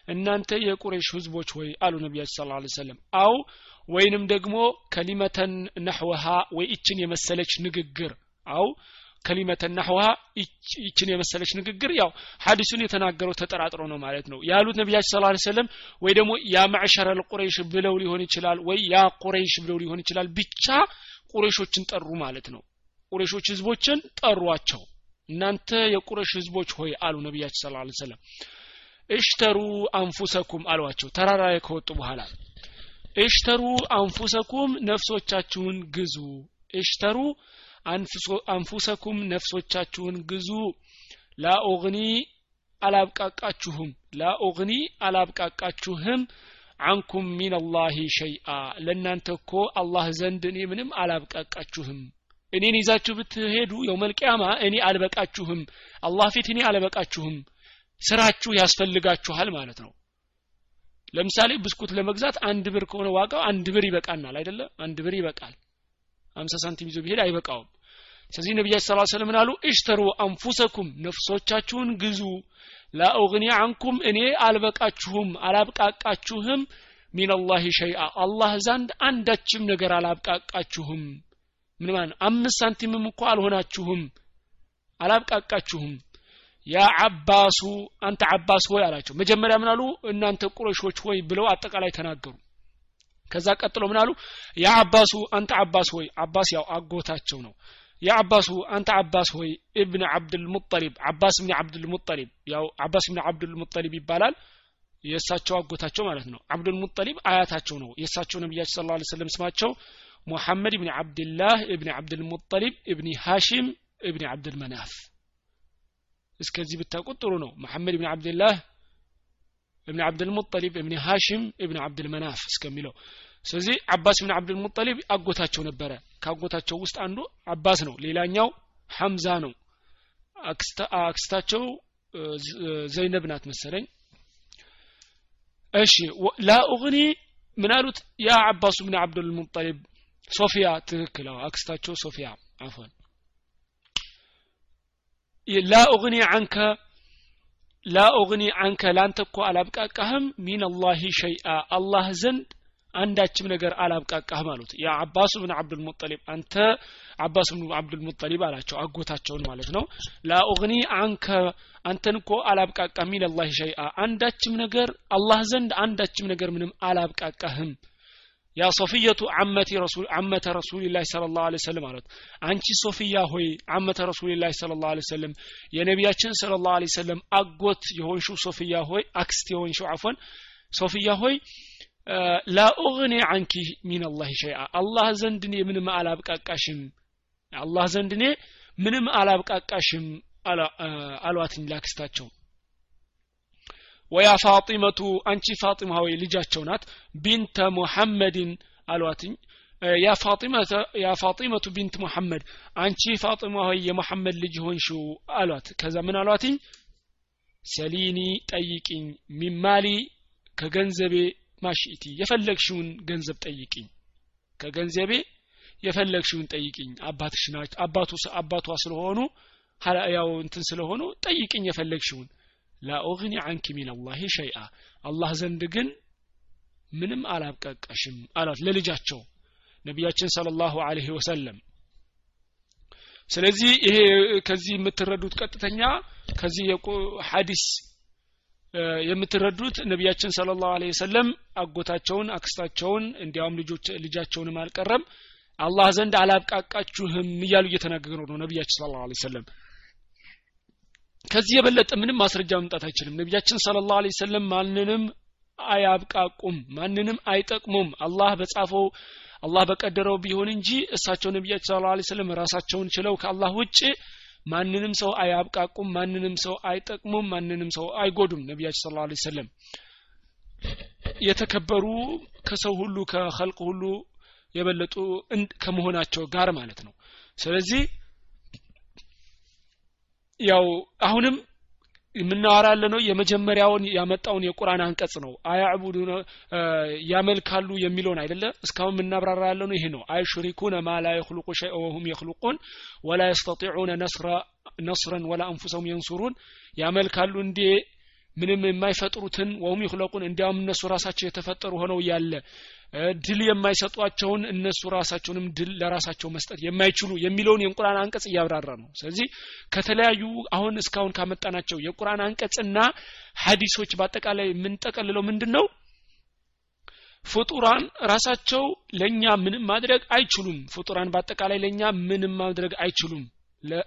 እናንተ የቁረይሽ ህዝቦች ሆይ አሉ ነቢያችን ስለ ላ ሰለም አው ወይንም ደግሞ ከሊመተን ነሕወሃ ወይ እችን የመሰለች ንግግር። አው ከሊመተ ናህዋ ይችን የመሰለች ንግግር ያው ሀዲሱን የተናገረው ተጠራጥሮ ነው ማለት ነው። ያሉት ነቢያችን ስ ሰለም ወይ ደግሞ ያ ማዕሸረ ቁረይሽ ብለው ሊሆን ይችላል ወይ ያ ቁረይሽ ብለው ሊሆን ይችላል ብቻ ቁረይሾችን ጠሩ ማለት ነው። ቁረይሾች ህዝቦችን ጠሯቸው። እናንተ የቁረሽ ህዝቦች ሆይ አሉ ነቢያችን ስ ሰለም እሽተሩ አንፉሰኩም አሏቸው። ተራራ ከወጡ በኋላ እሽተሩ አንፉሰኩም ነፍሶቻችሁን ግዙ። እሽተሩ አንፉሰኩም ነፍሶቻችሁን ግዙ። ላኦግኒ አላብቃቃችሁም ላኦግኒ አላብቃቃችሁም አንኩም ሚንላሂ ሸይአ። ለእናንተ እኮ አላህ ዘንድ እኔ ምንም አላብቃቃችሁም። እኔን ይዛችሁ ብትሄዱ የውመልቅያማ እኔ አልበቃችሁም አላህ ፊት እኔ አልበቃችሁም። ስራችሁ ያስፈልጋችኋል ማለት ነው። ለምሳሌ ብስኩት ለመግዛት አንድ ብር ከሆነ ዋጋው አንድ ብር ይበቃናል አይደለ? አንድ ብር ይበቃል። አምሳ ሳንቲም ይዞ ቢሄድ አይበቃውም ስለዚህ ነቢያችን ስላ ስለም አሉ? እሽተሩ አንፉሰኩም ነፍሶቻችሁን ግዙ። ላኡግኒ አንኩም እኔ አልበቃችሁም አላብቃቃችሁም ሚንላሂ ሸይአ። አላህ ዘንድ አንዳችም ነገር አላብቃቃችሁም። ምን ማለት አምስት ሳንቲምም እኮ አልሆናችሁም አላብቃቃችሁም። ያ አባሱ አንተ አባስ ሆይ አላቸው። መጀመሪያ ምን አሉ? እናንተ ቁረሾች ሆይ ብለው አጠቃላይ ተናገሩ። ከዛ ቀጥሎ ምን አሉ? ያ አባሱ አንተ አባስ ሆይ አባስ ያው አጎታቸው ነው ያ አባሱ አንተ አባስ ሆይ እብን አብድልሙጠሊብ አባስ ብን አብድልሙጠሊብ ያው አባስ ብን አብድልሙጠሊብ ይባላል። የእሳቸው አጎታቸው ማለት ነው። አብዱልሙጠሊብ አያታቸው ነው። የእሳቸው ነቢያችን ስለ ላ ስለም ስማቸው ሙሐመድ ብን አብድላህ እብን አብድልሙጠሊብ እብኒ ሃሽም እብኒ አብድልመናፍ እስከዚህ ብታውቁት ጥሩ ነው። መሐመድ ብን አብድላህ እብን አብድልሙጠሊብ እብን ሃሽም እብን አብድልመናፍ እስከሚለው። ስለዚህ አባስ ብን አብድልሙጠሊብ አጎታቸው ነበረ ከአጎታቸው ውስጥ አንዱ አባስ ነው። ሌላኛው ሐምዛ ነው። አክስታቸው ዘይነብ ናት መሰለኝ። እሺ ላ ኡግኒ ምን አሉት? ያ አባሱ ብን አብዱልሙጠሊብ ሶፊያ ትክክለው አክስታቸው ሶፊያ። አፎን ላ ኡግኒ አንከ ላ ኡግኒ አንከ ላንተ እኮ አላብቃቃህም ሚን አላህ ሸይአ። አላህ ዘንድ አንዳችም ነገር አላብቃቃህም አሉት። ያ ብን አብዱልሙጠሊብ አንተ አባስ ብን አብዱልሙጠሊብ አላቸው አጎታቸውን ማለት ነው። ላ ኡግኒ አንከ አንተን እኮ አላብቃቃ ሚን አላህ ሸይአ። አንዳችም ነገር አላህ ዘንድ አንዳችም ነገር ምንም አላብቃቃህም። يا رسول عمة رسول الله صلى الله عليه وسلم አሏት አንቺ ሶፊያ ሆይ عمة رسول الله صلى الله عليه وسلم የነቢያችን صلى الله عليه وسلم አጎት የሆንሽው ሶፊያ ሆይ አክስት የሆንሽው አፎን ሶፊያ ሆይ لا أغني عنك من الله شيئا። አላህ ዘንድ እኔ ምንም አላብቃቃሽም። አላህ ዘንድ እኔ ምንም አላብቃቃሽም አሏትኝ ላክስታቸው። ويا فاطمة አንቺ ፋጢማ ሆይ ልጃቸው ናት بنت محمد ን አሏትኝ። يا فاطمة بنت محمد አንቺ ፋጢማ ሆይ የሙሐመድ ልጅ ሆንሽው አሏት። ከዛ ምን አሏትኝ? سليني ጠይቂኝ من مالي ከገንዘቤ ما شئت የፈለግሽውን ገንዘብ ጠይቂኝ። ከገንዘቤ የፈለግሽውን ጠይቂኝ። አባትሽ አባቱ አባቷ ስለሆኑ ያው እንትን ስለሆኑ ጠይቅኝ የፈለግሽውን። ላኡግኒ አንኪ ሚን አላህ ሸይአ አላህ ዘንድ ግን ምንም አላብቀቀሽም አላት ለልጃቸው ነቢያችን ሰለ ላሁ አለህ ወሰለም። ስለዚህ ይሄ ከዚህ የምትረዱት ቀጥተኛ ከዚህ ሀዲስ የምትረዱት ነቢያችን ስለ ላሁ ለ ወሰለም አጎታቸውን አክስታቸውን እንዲያውም ልጃቸውንም አልቀረም። አላህ ዘንድ አላብቃቃችሁም እያሉ እየተናገሩ ነው ነቢያችን ስለ ላሁ ሰለም ከዚህ የበለጠ ምንም ማስረጃ መምጣት አይችልም። ነቢያችን ስለ ላሁ ለ ሰለም ማንንም አያብቃቁም ማንንም አይጠቅሙም። አላህ በጻፈው አላህ በቀደረው ቢሆን እንጂ እሳቸው ነቢያችን ስለ ላሁ ሰለም ራሳቸውን ችለው ከአላህ ውጭ ማንንም ሰው አያብቃቁም ማንንም ሰው አይጠቅሙም ማንንም ሰው አይጎዱም። ነቢያችን ስለ ላሁ ሰለም የተከበሩ ከሰው ሁሉ ከኸልቅ ሁሉ የበለጡ ከመሆናቸው ጋር ማለት ነው። ስለዚህ ያው አሁንም የምናወራ ያለ ነው። የመጀመሪያውን ያመጣውን የቁርአን አንቀጽ ነው። አያዕቡዱ ያመልካሉ የሚለውን አይደለ? እስካሁን የምናብራራ ያለ ነው ይሄ ነው። አይሹሪኩነ ማ ላ የክሉቁ ሸይአ ወሁም የክሉቁን ወላ የስተጢዑነ ነስረን ወላ አንፉሰሁም የንሱሩን። ያመልካሉ እንዴ ምንም የማይፈጥሩትን ወሁም ይክለቁን እንዲያውም እነሱ ራሳቸው የተፈጠሩ ሆነው እያለ ድል የማይሰጧቸውን እነሱ ራሳቸውንም ድል ለራሳቸው መስጠት የማይችሉ የሚለውን የቁርአን አንቀጽ እያብራራ ነው። ስለዚህ ከተለያዩ አሁን እስካሁን ካመጣናቸው የቁርአን አንቀጽና ሀዲሶች በአጠቃላይ የምንጠቀልለው ምንድን ነው ፍጡራን ራሳቸው ለኛ ምንም ማድረግ አይችሉም። ፍጡራን በአጠቃላይ ለኛ ምንም ማድረግ አይችሉም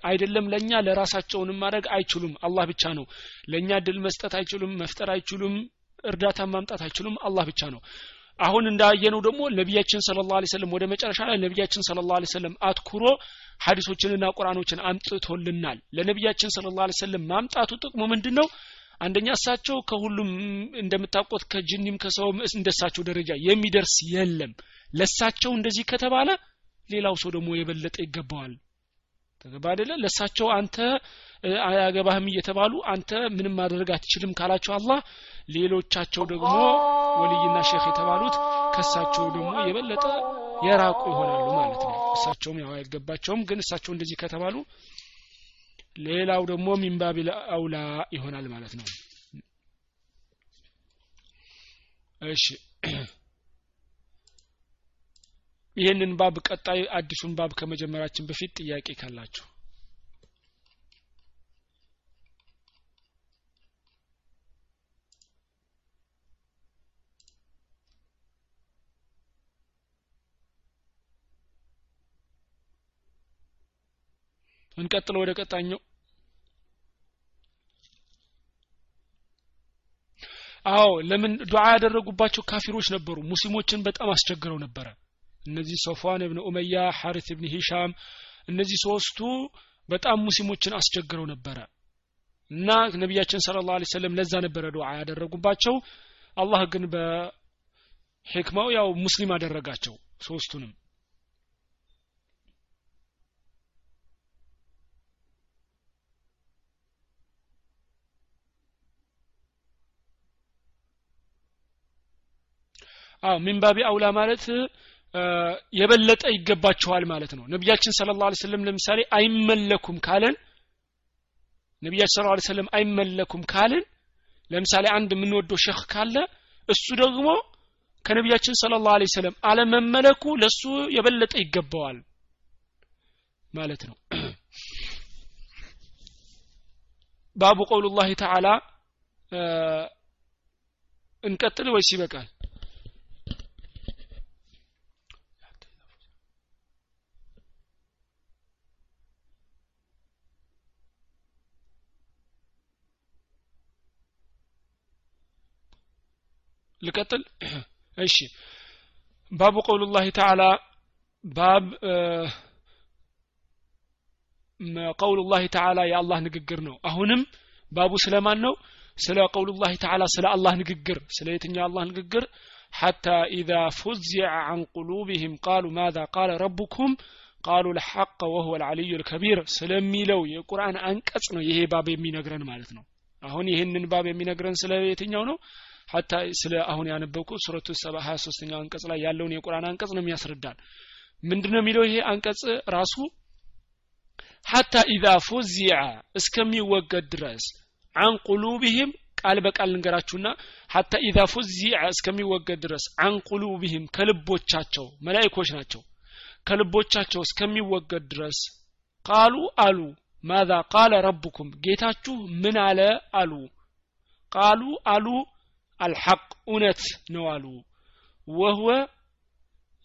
አይደለም ለኛ ለራሳቸውንም ማድረግ አይችሉም። አላህ ብቻ ነው። ለኛ ድል መስጠት አይችሉም መፍጠር አይችሉም እርዳታ ማምጣት አይችሉም። አላህ ብቻ ነው። አሁን እንዳየነው ደግሞ ነቢያችን ስለ ላ ሰለም ወደ መጨረሻ ላይ ነቢያችን ስለ ላ ሰለም አትኩሮ ሀዲሶችንና ቁርአኖችን አምጥቶልናል። ለነቢያችን ስለ ላ ሰለም ማምጣቱ ጥቅሙ ምንድን ነው አንደኛ እሳቸው ከሁሉም እንደምታውቁት ከጅኒም ከሰውም እንደሳቸው ደረጃ የሚደርስ የለም። ለሳቸው እንደዚህ ከተባለ ሌላው ሰው ደግሞ የበለጠ ይገባዋል ተገባ አይደለ? ለሳቸው አንተ አያገባህም እየተባሉ አንተ ምንም ማድረግ አትችልም ካላቸው አላህ ሌሎቻቸው ደግሞ ወልይና ሼክ የተባሉት ከሳቸው ደግሞ የበለጠ የራቁ ይሆናሉ ማለት ነው። እሳቸውም ያው አይገባቸውም ግን እሳቸው እንደዚህ ከተባሉ ሌላው ደግሞ ሚንባቢል አውላ ይሆናል ማለት ነው። እሺ ይህንን ባብ ቀጣይ አዲሱን ባብ ከመጀመራችን በፊት ጥያቄ ካላችሁ? እንቀጥል ወደ ቀጣኛው። አዎ ለምን ዱዓ ያደረጉባቸው ካፊሮች ነበሩ። ሙስሊሞችን በጣም አስቸግረው ነበረ እነዚህ ሶፋን እብን ኡመያ ሐሪት እብን ሂሻም እነዚህ ሶስቱ በጣም ሙስሊሞችን አስቸግረው ነበረ። እና ነቢያችን ስለ ላ ሰለም ለዛ ነበረ ዱዓ ያደረጉባቸው። አላህ ግን በሕክማው ያው ሙስሊም አደረጋቸው ሶስቱንም። አዎ ሚንባቢ አውላ ማለት የበለጠ ይገባቸዋል ማለት ነው። ነቢያችን ስለ ላ ስለም ለምሳሌ አይመለኩም ካለን ነቢያችን ስለ ላ ስለም አይመለኩም ካልን ለምሳሌ አንድ የምንወደው ሸህ ካለ እሱ ደግሞ ከነቢያችን ስለ ላ ሰለም አለመመለኩ ለሱ የበለጠ ይገባዋል ማለት ነው። ባቡ ቀውሉ ላህ ተዓላ እንቀጥል ወይስ ይበቃል ልቀጥል? እሺ። ባቡ ቀውሉ ላህ ተዓላ ባብ ቀውሉ ላህ ተዓላ የአላህ ንግግር ነው። አሁንም ባቡ ስለማን ነው? ስለ ቀውሉ ላህ ተዓላ ስለ አላህ ንግግር ስለ የትኛው አላህ ንግግር? ሐታ ኢዛ ፉዚዐ አን ቁሉብህም ቃሉ ማዛ ቃለ ረቡኩም ቃሉ ልሐቀ ወሁወ ልዓልዩ ልከቢር ስለሚለው የቁርአን አንቀጽ ነው ይሄ ባብ የሚነግረን ማለት ነው። አሁን ይህንን ባብ የሚነግረን ስለ የትኛው ነው? ሀታ ስለ አሁን ያነበብኩ ሱረቱ ሰባ ሀያ ሶስተኛው አንቀጽ ላይ ያለውን የቁርአን አንቀጽ ነው የሚያስረዳን። ምንድነው የሚለው ይሄ አንቀጽ ራሱ? ሀታ ኢዛ ፉዚዐ እስከሚወገድ ድረስ አን ቁሉብህም ቃል በቃል ልንገራችሁና ሀታ ኢዛ ፉዚዐ እስከሚወገድ ድረስ አን ቁሉብህም ከልቦቻቸው መላይኮች ናቸው። ከልቦቻቸው እስከሚወገድ ድረስ ቃሉ አሉ። ማዛ ቃለ ረቡኩም ጌታችሁ ምን አለ አሉ። ቃሉ አሉ አልሐቅ እውነት ነው አሉ። ወህወ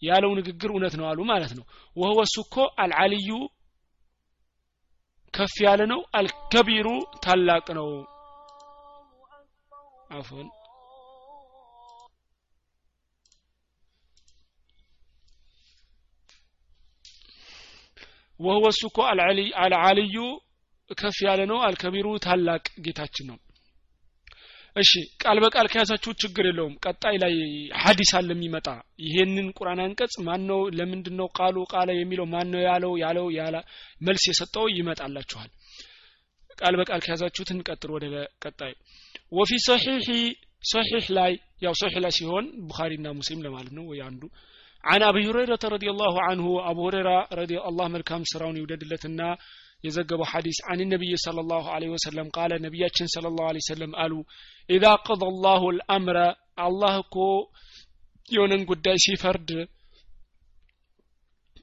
ያለው ንግግር እውነት ነው አሉ ማለት ነው። ወህወ እሱ እኮ አልዓልዩ ከፍ ያለ ነው አልከቢሩ ታላቅ ነው። አፎን ወህወ እሱ እኮ አልዓልዩ ከፍ ያለ ነው አልከቢሩ ታላቅ ጌታችን ነው እሺ ቃል በቃል ከያዛችሁ ችግር የለውም ቀጣይ ላይ ሀዲስ አለ የሚመጣ ይሄንን ቁርአን አንቀጽ ማን ነው ለምንድን ነው ቃሉ ቃለ የሚለው ማን ነው ያለው ያለው ያለ መልስ የሰጠው ይመጣላችኋል ቃል በቃል ከያዛችሁት እንቀጥል ወደ ቀጣይ ወፊ ሰሒሒ ሰሒሕ ላይ ያው ሰሒሕ ላይ ሲሆን ቡኻሪና ሙስሊም ለማለት ነው ወይ አንዱ عن أبي هريرة رضي الله عنه أبو هريرة رضي الله ملكام سراون يودد لتنا የዘገበው ሐዲስ አን ነቢይ صለ ላሁ ወሰለም ቃለ ነቢያችን صለ ላሁ ለ አሉ ኢዛ ቀض ላሁ ልአምረ አላህ እኮ የሆነን ጉዳይ ሲፈርድ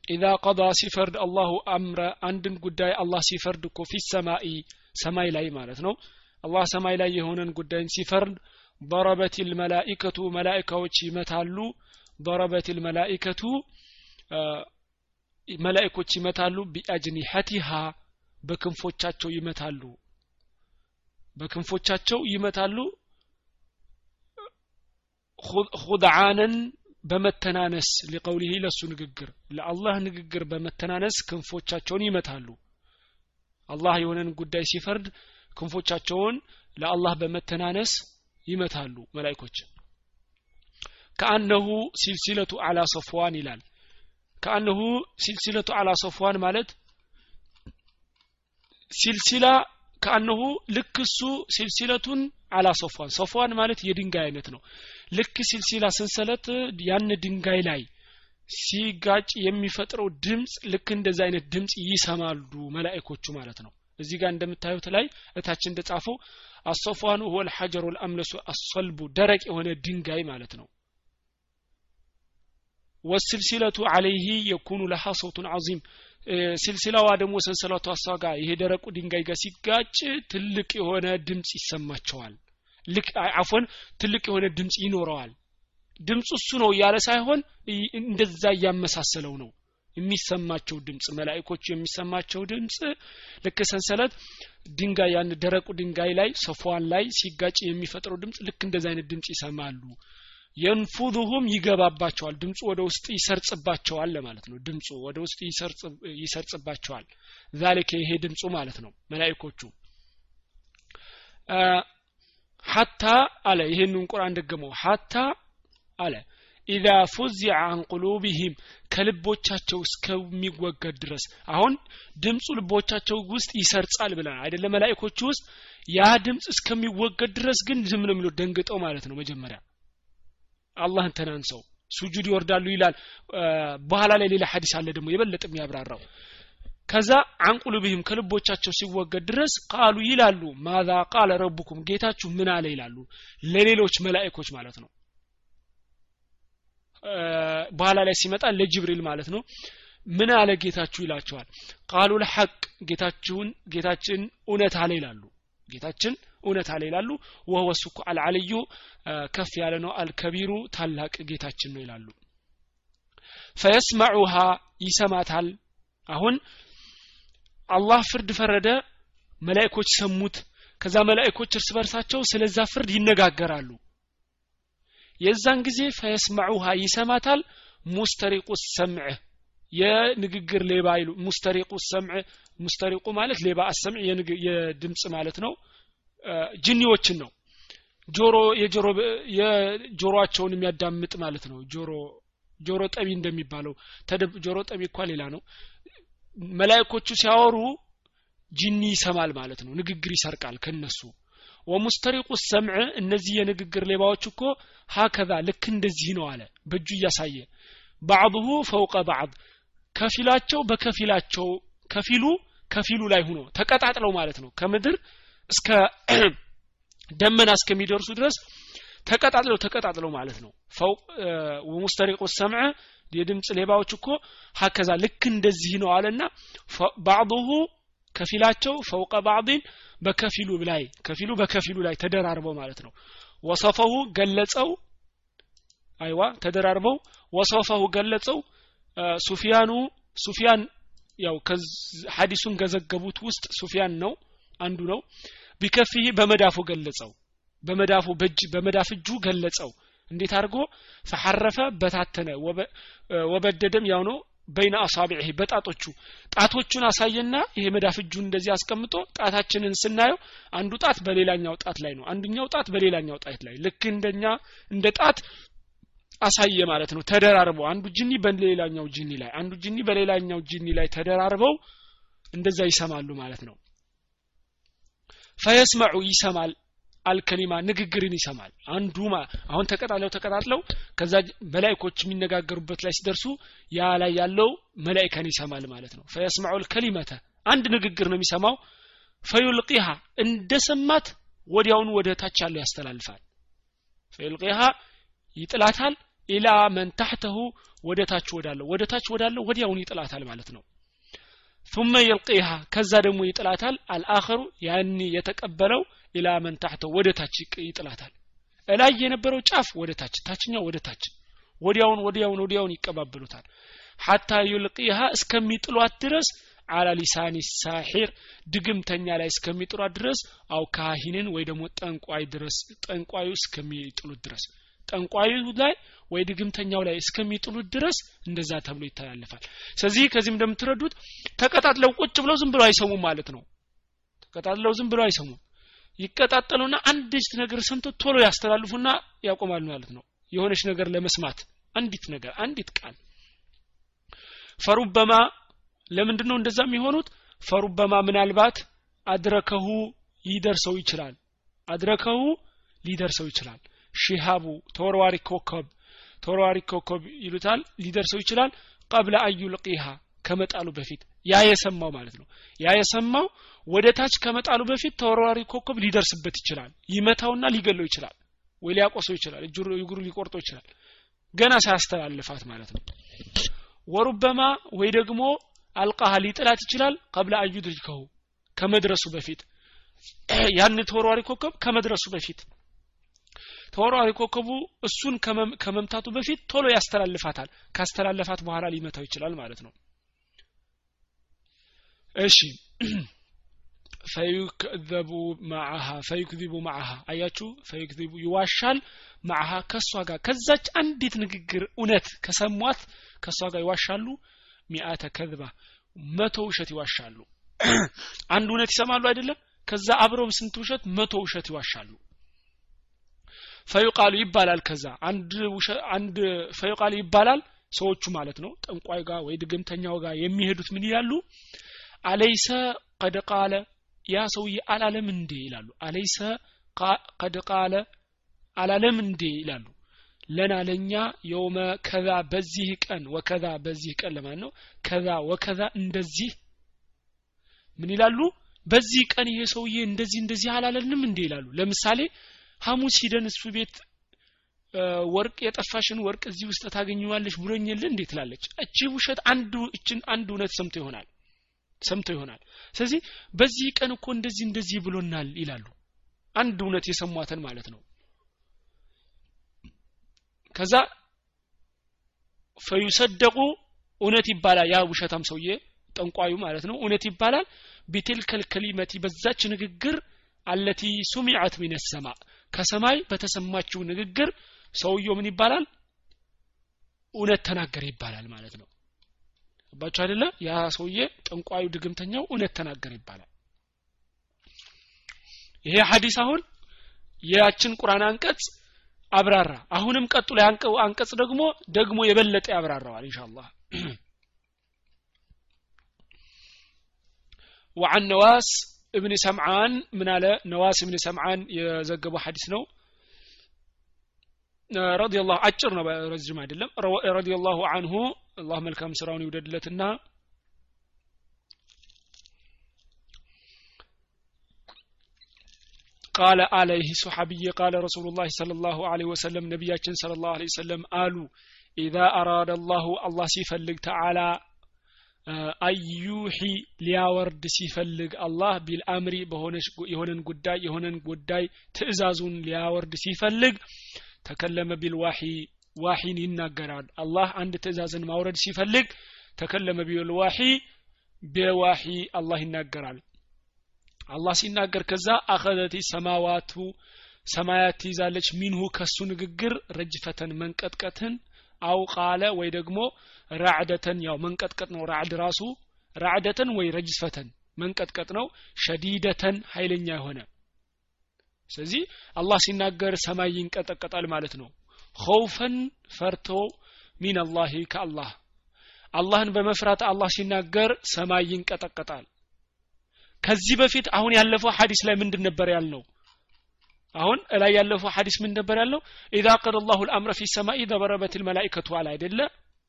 ኢዛ ቀض ሲፈርድ አላሁ አምረ አንድን ጉዳይ አላህ ሲፈርድ እኮ ፊ ሰማኢ ሰማይ ላይ ማለት ነው። አላህ ሰማይ ላይ የሆነን ጉዳይን ሲፈርድ ضربت الملائكة መላኢካዎች ይመታሉ ضربت الملائكة መላኢኮች ይመታሉ ቢአጅኒሐቲሃ በክንፎቻቸው ይመታሉ። በክንፎቻቸው ይመታሉ። ሁድዓንን በመተናነስ ሊቀውሊህ ለሱ ንግግር ለአላህ ንግግር በመተናነስ ክንፎቻቸውን ይመታሉ። አላህ የሆነን ጉዳይ ሲፈርድ ክንፎቻቸውን ለአላህ በመተናነስ ይመታሉ መላይኮች كأنه سلسلة على صفوان ይላል። كأنه سلسلة على صفوان ማለት سلسلة كأنه ልክ እሱ سلسلة على صفوان صفوان ማለት የድንጋይ አይነት ነው። ልክ سلسلة ሰንሰለት ያን ድንጋይ ላይ ሲጋጭ የሚፈጥረው ድምፅ ልክ እንደዚህ አይነት ድምፅ ይሰማሉ መላእኮቹ ማለት ነው። እዚህ ጋር እንደምታዩት ላይ እታች እንደጻፈው አሶፋኑ ሁወ ልሐጀሩ ልአምለሱ አሰልቡ ደረቅ የሆነ ድንጋይ ማለት ነው። ወስልሲለቱ አለይህ የኩኑ ለሃ ሰውቱን አዚም ሲልሲላዋ ደግሞ ሰንሰለቷ ጋር ይሄ ደረቁ ድንጋይ ጋር ሲጋጭ ትልቅ የሆነ ድምፅ ይሰማቸዋል። ልክ አፎን ትልቅ የሆነ ድምፅ ይኖረዋል። ድምፁ እሱ ነው እያለ ሳይሆን እንደዛ እያመሳሰለው ነው የሚሰማቸው ድምፅ መላእኮቹ የሚሰማቸው ድምፅ ልክ ሰንሰለት ድንጋይ ያን ደረቁ ድንጋይ ላይ ሰፏን ላይ ሲጋጭ የሚፈጥረው ድምፅ ልክ እንደዚ አይነት ድምፅ ይሰማሉ የንፉዙሁም ይገባባቸዋል። ድምፁ ወደ ውስጥ ይሰርጽባቸዋል ለማለት ነው። ድምፁ ወደ ውስጥ ይሰርጽባቸዋል። ዛሊከ ይሄ ድምፁ ማለት ነው። መላእኮቹ ሐታ አለ። ይህንን ቁርአን ደገመው። ሐታ አለ። ኢዛ ፉዚዐ አን ቁሉቢሂም ከልቦቻቸው እስከሚወገድ ድረስ። አሁን ድምፁ ልቦቻቸው ውስጥ ይሰርጻል ብለናል አይደለም መላእኮቹ ውስጥ ያ ድምፅ እስከሚወገድ ድረስ ግን ዝም ነው ደንግጠው ማለት ነው መጀመሪያ አላህን ተናንሰው ሱጁድ ይወርዳሉ ይላል። በኋላ ላይ ሌላ ሐዲስ አለ ደግሞ የበለጠ የሚያብራራው ከዛ አንቁሉብህም ከልቦቻቸው ሲወገድ ድረስ ቃሉ ይላሉ። ማዛ ቃለ ረቡኩም ጌታችሁ ምን አለ ይላሉ። ለሌሎች መላእኮች ማለት ነው። በኋላ ላይ ሲመጣ ለጅብሪል ማለት ነው። ምን አለ ጌታችሁ ይላቸዋል። ቃሉ ለሐቅ ጌታችሁን ጌታችን እውነት አለ ይላሉ። ጌታችን እውነት አለ ይላሉ። ወህወ አልዓልዩ ከፍ ያለ ነው። አልከቢሩ ታላቅ ጌታችን ነው ይላሉ። ፈየስማዑሃ ይሰማታል። አሁን አላህ ፍርድ ፈረደ መላእኮች ሰሙት። ከዛ መላእኮች እርስ በርሳቸው ስለዛ ፍርድ ይነጋገራሉ። የዛን ጊዜ ፈየስማዑሃ ይሰማታል። ሙስተሪቁ ሰምዕ የንግግር ሌባ ይሉ ሙስተሪቁ ሰምዕ ሙስተሪቁ ማለት ሌባ አሰምዕ የድምፅ ማለት ነው ጅኒዎችን ነው። ጆሮ የጆሮ የጆሮአቸውን የሚያዳምጥ ማለት ነው። ጆሮ ጆሮ ጠቢ እንደሚባለው ጆሮ ጠቢ እኳ ሌላ ነው። መላእኮቹ ሲያወሩ ጂኒ ይሰማል ማለት ነው። ንግግር ይሰርቃል ከነሱ ወሙስተሪቁ ሰምዕ እነዚህ የንግግር ሌባዎች እኮ ሀከዛ ልክ እንደዚህ ነው አለ። በእጁ እያሳየ ባዕضሁ ፈውቀ ባዕድ ከፊላቸው በከፊላቸው ከፊሉ ከፊሉ ላይ ሁኖ ተቀጣጥለው ማለት ነው። ከምድር እስከ ደመና እስከሚደርሱ ድረስ ተቀጣጥለው ተቀጣጥለው ማለት ነው። ወሙስተሪቁ ሰምዕ የድምፅ ሌባዎች እኮ ሀከዛ ልክ እንደዚህ ነው አለና ባዕضሁ ከፊላቸው ፈውቀ ባዕድን በከፊሉ ላይ ከፊሉ በከፊሉ ላይ ተደራርበው ማለት ነው። ወሰፈሁ ገለጸው አይዋ ተደራርበው ወሰፈሁ ገለጸው ሱፊያኑ ሱፊያን ያው ሀዲሱን ከዘገቡት ውስጥ ሱፊያን ነው አንዱ ነው ቢከፊህ በመዳፉ ገለጸው። በመዳፉ በእጅ በመዳፍ እጁ ገለጸው። እንዴት አድርጎ? ፈሐረፈ በታተነ ወበደደም ያው ነው በይነ አሳቢዒ በጣቶቹ። ጣቶቹን አሳየና ይሄ መዳፍ እጁን እንደዚህ አስቀምጦ ጣታችንን ስናየው አንዱ ጣት በሌላኛው ጣት ላይ ነው። አንዱኛው ጣት በሌላኛው ጣት ላይ። ልክ እንደኛ እንደ ጣት አሳየ ማለት ነው። ተደራርበው አንዱ ጅኒ በሌላኛው ጅኒ ላይ አንዱ ጅኒ በሌላኛው ጅኒ ላይ ተደራርበው እንደዛ ይሰማሉ ማለት ነው ፈየስመዑ ይሰማል አልከሊማ ንግግርን ይሰማል። አንዱ አሁን ተቀጣለው ተቀጣጥለው ከዛ መላይኮች የሚነጋገሩበት ላይ ሲደርሱ ያ ላይ ያለው መላይካን ይሰማል ማለት ነው። ፈየስማዑ ልከሊመተ አንድ ንግግር ነው የሚሰማው። ፈዩልቂሃ እንደሰማት ወዲያውኑ ወደ ታች ያለው ያስተላልፋል። ፈዩልቂሃ ይጥላታል። ኢላ መን ታሕተሁ ወደ ታች ወዳለው ወደ ታች ወዳለው ወዲያውኑ ይጥላታል ማለት ነው ثم يلقيها ከዛ ደግሞ ይጥላታል አልአኸሩ ያን የተቀበለው ኢላ መን ታሕተሁ ወደ ታች ይጥላታል እላይ የነበረው ጫፍ ወደ ታች ታችኛው ወደ ታች ወዲያውን ወዲያውን ወዲያውን ይቀባበሉታል ሐታ ዩልቂሃ እስከሚጥሏት ድረስ አላ ሊሳኒ ሳሒር ድግምተኛ ላይ እስከሚጥሏት ድረስ አው ካሂንን ወይ ደግሞ ጠንቋይ ድረስ ጠንቋዩ እስከሚጥሉት ድረስ ጠንቋዩ ላይ ወይ ድግምተኛው ላይ እስከሚጥሉት ድረስ እንደዛ ተብሎ ይተላለፋል። ስለዚህ ከዚህም እንደምትረዱት ተቀጣጥለው ቁጭ ብለው ዝም ብለው አይሰሙም ማለት ነው። ተቀጣጥለው ዝም ብለው አይሰሙም። ይቀጣጠሉና አንዲት ነገር ሰምተው ቶሎ ያስተላልፉና ያቆማሉ ማለት ነው። የሆነች ነገር ለመስማት አንዲት ነገር አንዲት ቃል። ፈሩበማ ለምንድን ነው እንደዛ የሚሆኑት? ፈሩበማ ምናልባት አድረከሁ ይደርሰው ይችላል። አድረከሁ ሊደርሰው ይችላል ሺሃቡ ተወርዋሪ ኮከብ ተወርዋሪ ኮከብ ይሉታል ሊደርሰው ይችላል። ቀብለ አዩ ልቂሃ ከመጣሉ በፊት ያ የሰማው ማለት ነው። ያ የሰማው ወደ ታች ከመጣሉ በፊት ተወርዋሪ ኮከብ ሊደርስበት ይችላል። ይመታውና ሊገለው ይችላል ወይ ሊያቆሰው ይችላል። እግሩ ሊቆርጦ ይችላል። ገና ሳያስተላልፋት ማለት ነው። ወሩበማ ወይ ደግሞ አልቃሃ ሊጥላት ይችላል። ቀብለ አዩ ከመድረሱ በፊት። ያን ተወርዋሪ ኮከብ ከመድረሱ በፊት ተወርዋሪ ኮከቡ እሱን ከመምታቱ በፊት ቶሎ ያስተላልፋታል። ካስተላለፋት በኋላ ሊመታው ይችላል ማለት ነው። እሺ። ፈዩክዘቡ ማዓሃ ፈዩክዚቡ ማዓሃ አያችሁ? ፈዩክዚቡ ይዋሻል ማዓሃ ከእሷ ጋር። ከዛች አንዲት ንግግር እውነት ከሰሟት ከእሷ ጋር ይዋሻሉ? ሚአተ ከዝባ። መቶ ውሸት ይዋሻሉ። አንድ እውነት ይሰማሉ አይደለም? ከዛ አብረው ስንት ውሸት መቶ ውሸት ይዋሻሉ ፈዩቃሉ ይባላል ከዛ። አንድ አንድ ፈዩቃሉ ይባላል ሰዎቹ ማለት ነው። ጠንቋይ ጋር ወይ ድግምተኛው ጋር የሚሄዱት ምን ይላሉ? አለይሰ ቀድ ቃለ ያ ሰውዬ አላለም እንዴ ይላሉ። አለይሰ ቀድ ቃለ አላለም እንዴ ይላሉ። ለና ለኛ የውመ ከዛ በዚህ ቀን ወከዛ በዚህ ቀን ለማለት ነው። ከዛ ወከዛ እንደዚህ ምን ይላሉ? በዚህ ቀን ይሄ ሰውዬ እንደዚህ እንደዚህ አላለንም እንዴ ይላሉ። ለምሳሌ ሐሙስ ሂደን እሱ ቤት ወርቅ የጠፋሽን ወርቅ እዚህ ውስጥ ታገኘዋለሽ ብሎኝል እንዴ ትላለች። እቺ ውሸት አንዱ እችን አንድ እውነት ሰምቶ ይሆናል ሰምቶ ይሆናል። ስለዚህ በዚህ ቀን እኮ እንደዚህ እንደዚህ ብሎናል ይላሉ። አንድ እውነት የሰሟትን ማለት ነው። ከዛ ፈዩሰደቁ እውነት ይባላል። ያ ውሸታም ሰውዬ ጠንቋዩ ማለት ነው። እውነት ይባላል። ቢትልከል ከሊመቲ በዛች ንግግር አለቲ ሱሚዐት ሚነ ሰማ ከሰማይ በተሰማችው ንግግር ሰውየው ምን ይባላል እውነት ተናገረ ይባላል ማለት ነው ባቸው አይደለ ያ ሰውዬ ጠንቋዩ ድግምተኛው እውነት ተናገረ ይባላል ይሄ ሐዲስ አሁን ያችን ቁርአን አንቀጽ አብራራ አሁንም ቀጥሎ ያንቀው አንቀጽ ደግሞ ደግሞ የበለጠ ያብራራዋል ኢንሻአላህ وعن نواس ابن سمعان من على نواس ابن سمعان يزقب حديث نو رضي الله أجر رجم አይደለም رضي الله عنه الله መልካም ስራውን ይውደድለትና قال عليه صحابي قال رسول الله صلى الله عليه وسلم نبياتنا صلى الله عليه وسلم قالوا إذا أراد الله الله سيفلق تعالى አዩሂ ሊያወርድ ሲፈልግ አላህ ቢልአምሪ የሆነን ጉዳይ የሆነን ጉዳይ ትእዛዙን ሊያወርድ ሲፈልግ ተከለመ ቢልዋሂ ዋሂን ይናገራል። አላህ አንድ ትእዛዝን ማውረድ ሲፈልግ ተከለመ ቢልዋሂ በዋሂ አላህ ይናገራል። አላህ ሲናገር ከዛ አኸዘቲ ሰማዋቱ ሰማያት ትይዛለች ሚንሁ ከሱ ንግግር ረጅፈተን መንቀጥቀትን አው ወይ ደግሞ ራዕደተን ያው መንቀጥቀጥ ነው። ራዕድ ራሱ ራዕደተን ወይ ረጅፈተን መንቀጥቀጥ ነው። ሸዲደተን ኃይለኛ የሆነ ስለዚህ አላህ ሲናገር ሰማይ ይንቀጠቀጣል ማለት ነው። ኸውፈን ፈርቶ ሚን አላህ ከአላህ አላህን በመፍራት አላህ ሲናገር ሰማይ ይንቀጠቀጣል። ከዚህ በፊት አሁን ያለፈው ሐዲስ ላይ ምንድን ነበር ያልነው? አሁን ላይ ያለፈው ሐዲስ ምን ነበር ያለው ኢዛ ቀደ አላሁ ልአምረ ፊ ሰማኢ ደበረበት ልመላኢከቱ አለ አይደለ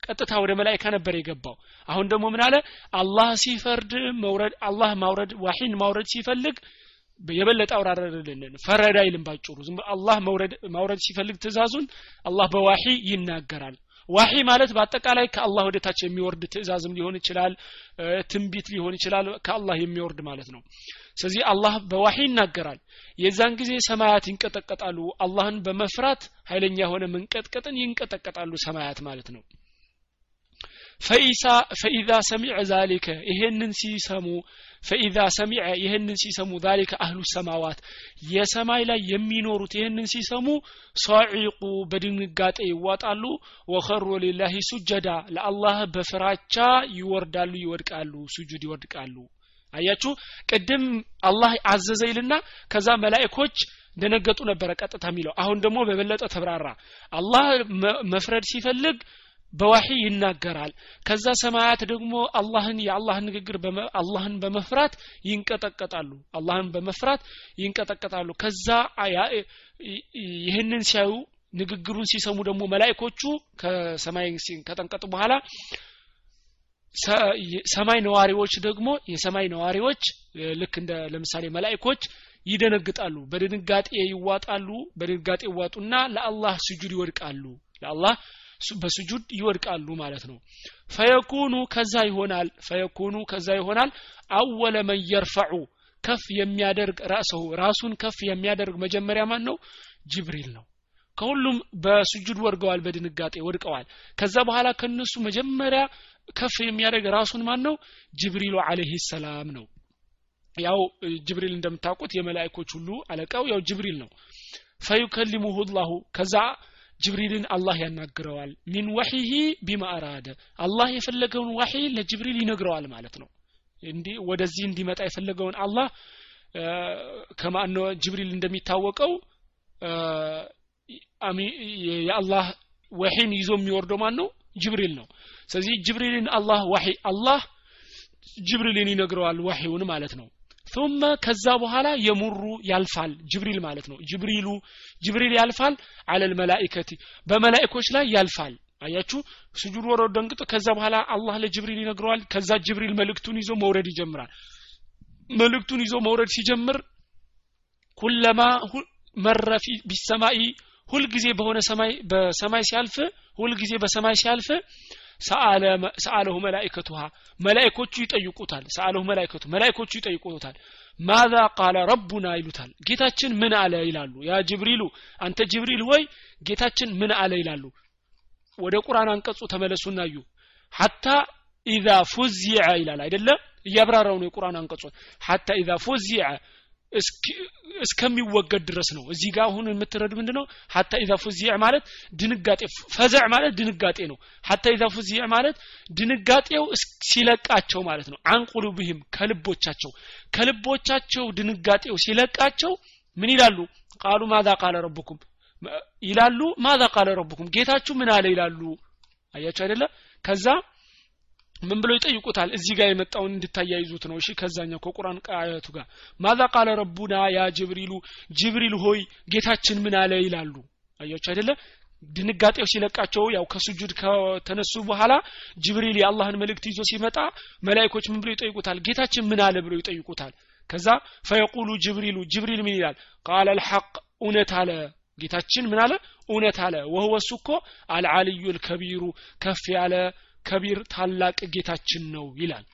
ቀጥታ ወደ መላይካ ነበር የገባው። አሁን ደግሞ ምን አለ? አላህ ሲፈርድ መውረድ አላህ ማውረድ ዋሂን ማውረድ ሲፈልግ የበለጠ አውራረድልን ፈረዳ አይልም ባጭሩ። ዝም አላህ ማውረድ ሲፈልግ ትእዛዙን አላህ በዋሂ ይናገራል። ዋሂ ማለት በአጠቃላይ ከአላህ ወደ ታች የሚወርድ ትእዛዝም ሊሆን ይችላል ትንቢት ሊሆን ይችላል ከአላህ የሚወርድ ማለት ነው። ስለዚህ አላህ በዋሂ ይናገራል። የዛን ጊዜ ሰማያት ይንቀጠቀጣሉ። አላህን በመፍራት ኃይለኛ የሆነ መንቀጥቀጥን ይንቀጠቀጣሉ ሰማያት ማለት ነው ፈኢዛ ሰሚዐ ዛሊከ ይሄንን ሲሰሙ ፈኢዛ ሰሚዐ ይህንን ሲሰሙ ዛሊከ አህሉ ሰማዋት። የሰማይ ላይ የሚኖሩት ይህንን ሲሰሙ ሷዒቁ በድንጋጤ ይዋጣሉ። ወኸሩ ሊላሂ ሱጀዳ ለአላህ በፍራቻ ይወርዳሉ ይወድቃሉ ሱጁድ ይወድቃሉ። አያችሁ? ቅድም አላህ አዘዘ ይልና ከዛ መላእኮች ደነገጡ ነበረ ቀጥታ የሚለው። አሁን ደግሞ በበለጠ ተብራራ። አላህ መፍረድ ሲፈልግ በዋሂ ይናገራል። ከዛ ሰማያት ደግሞ አላህን የአላህን ንግግር አላህን በመፍራት ይንቀጠቀጣሉ። አላህን በመፍራት ይንቀጠቀጣሉ። ከዛ ይህንን ሲያዩ ንግግሩን ሲሰሙ ደግሞ መላይኮቹ ከሰማይ ከጠንቀጡ በኋላ ሰማይ ነዋሪዎች ደግሞ የሰማይ ነዋሪዎች ልክ እንደ ለምሳሌ መላይኮች ይደነግጣሉ። በድንጋጤ ይዋጣሉ። በድንጋጤ ይዋጡና ለአላህ ስጁድ ይወድቃሉ። ለአላህ በስጁድ ይወድቃሉ ማለት ነው። ፈየኩኑ ከዛ ይሆናል ፈየኩኑ ከዛ ይሆናል። አወለ መን የርፈዑ ከፍ የሚያደርግ ራሰሁ ራሱን ከፍ የሚያደርግ መጀመሪያ ማን ነው ጅብሪል ነው። ከሁሉም በስጁድ ወድቀዋል በድንጋጤ ወድቀዋል። ከዛ በኋላ ከነሱ መጀመሪያ ከፍ የሚያደርግ ራሱን ማን ነው ጅብሪሉ አለህ ሰላም ነው። ያው ጅብሪል እንደምታውቁት የመላእኮች ሁሉ አለቃው ያው ጅብሪል ነው። ፈዩከሊሙሁ ላሁ ከዛ ጅብሪልን አላህ ያናግረዋል። ሚን ወሒሂ ቢማ አራደ። አላህ የፈለገውን ዋሒ ለጅብሪል ይነግረዋል ማለት ነው። እንዲህ ወደዚህ እንዲመጣ የፈለገውን አላህ ከማን ጅብሪል እንደሚታወቀው የአላህ ወሒን ይዞ የሚወርደው ማን ነው ጅብሪል ነው። ስለዚህ ጅብሪልን አላህ ዋሒ አላህ ጅብሪልን ይነግረዋል ዋሒውን ማለት ነው ثم ከዛ በኋላ የሙሩ ያልፋል። ጅብሪል ማለት ነው። ጅብሪሉ ጅብሪል ያልፋል አለ ልመላኢከቲ በመላኢኮች ላይ ያልፋል። አያችሁ? ስጁድ ወሮ ደንግጦ ከዛ በኋላ አላህ ለጅብሪል ይነግረዋል። ከዛ ጅብሪል መልእክቱን ይዞ መውረድ ይጀምራል። መልእክቱን ይዞ መውረድ ሲጀምር ኩለማ መረ ቢሰማኢ ሁልጊዜ በሆነ ሰማይ በሰማይ ሲያልፍ ሁልጊዜ በሰማይ ሲያልፍ ሰአለሁ መላኢከቱሃ። መላኢኮቹ ይጠይቁታል። ሰአለሁ መላኢከቱ መላኢኮቹ ይጠይቁታል። ማዛ ቃለ ረቡና ይሉታል። ጌታችን ምን አለ ይላሉ። ያ ጅብሪሉ አንተ ጅብሪል ሆይ ጌታችን ምን አለ ይላሉ። ወደ ቁርአን አንቀጹ ተመለሱና እዩ። ሐታ ኢዛ ፉዚዐ ይላል። አይደለም እያብራራው ነው የቁርአን አንቀጹን። ሐታ ኢዛ ፉዚዐ እስከሚወገድ ድረስ ነው። እዚህ ጋር አሁን የምትረዱ ምንድ ሀታ ኢዛ ፉዚዕ ማለት ድንጋጤ ፈዘዕ ማለት ድንጋጤ ነው። ሀታ ኢዛ ፉዚዕ ማለት ድንጋጤው ሲለቃቸው ማለት ነው። አንቁሉብህም ከልቦቻቸው ከልቦቻቸው ድንጋጤው ሲለቃቸው ምን ይላሉ? ቃሉ ማዛ ቃለ ረቡኩም ይላሉ ማዛ ቃለ ረቡኩም ጌታችሁ ምን አለ ይላሉ። አያቸው አይደለ? ከዛ ምን ብለው ይጠይቁታል? እዚህ ጋር የመጣውን እንድታያይዙት ነው። እሺ ከዛኛው ከቁርአን ቃየቱ ጋር ማዛ ቃለ ረቡና ያ ጅብሪሉ ጅብሪል ሆይ ጌታችን ምን አለ ይላሉ። አያችሁ አይደለ? ድንጋጤው ሲለቃቸው ያው ከስጁድ ከተነሱ በኋላ ጅብሪል የአላህን መልእክት ይዞ ሲመጣ መላይኮች ምን ብለው ይጠይቁታል? ጌታችን ምን አለ ብለው ይጠይቁታል። ከዛ ፈየቁሉ ጅብሪሉ ጅብሪል ምን ይላል? ቃለ ልሐቅ እውነት አለ። ጌታችን ምን አለ? እውነት አለ። ወህወ እሱ እኮ አልዓልዩ ልከቢሩ ከፍ ያለ ከቢር ታላቅ ጌታችን ነው ይላል።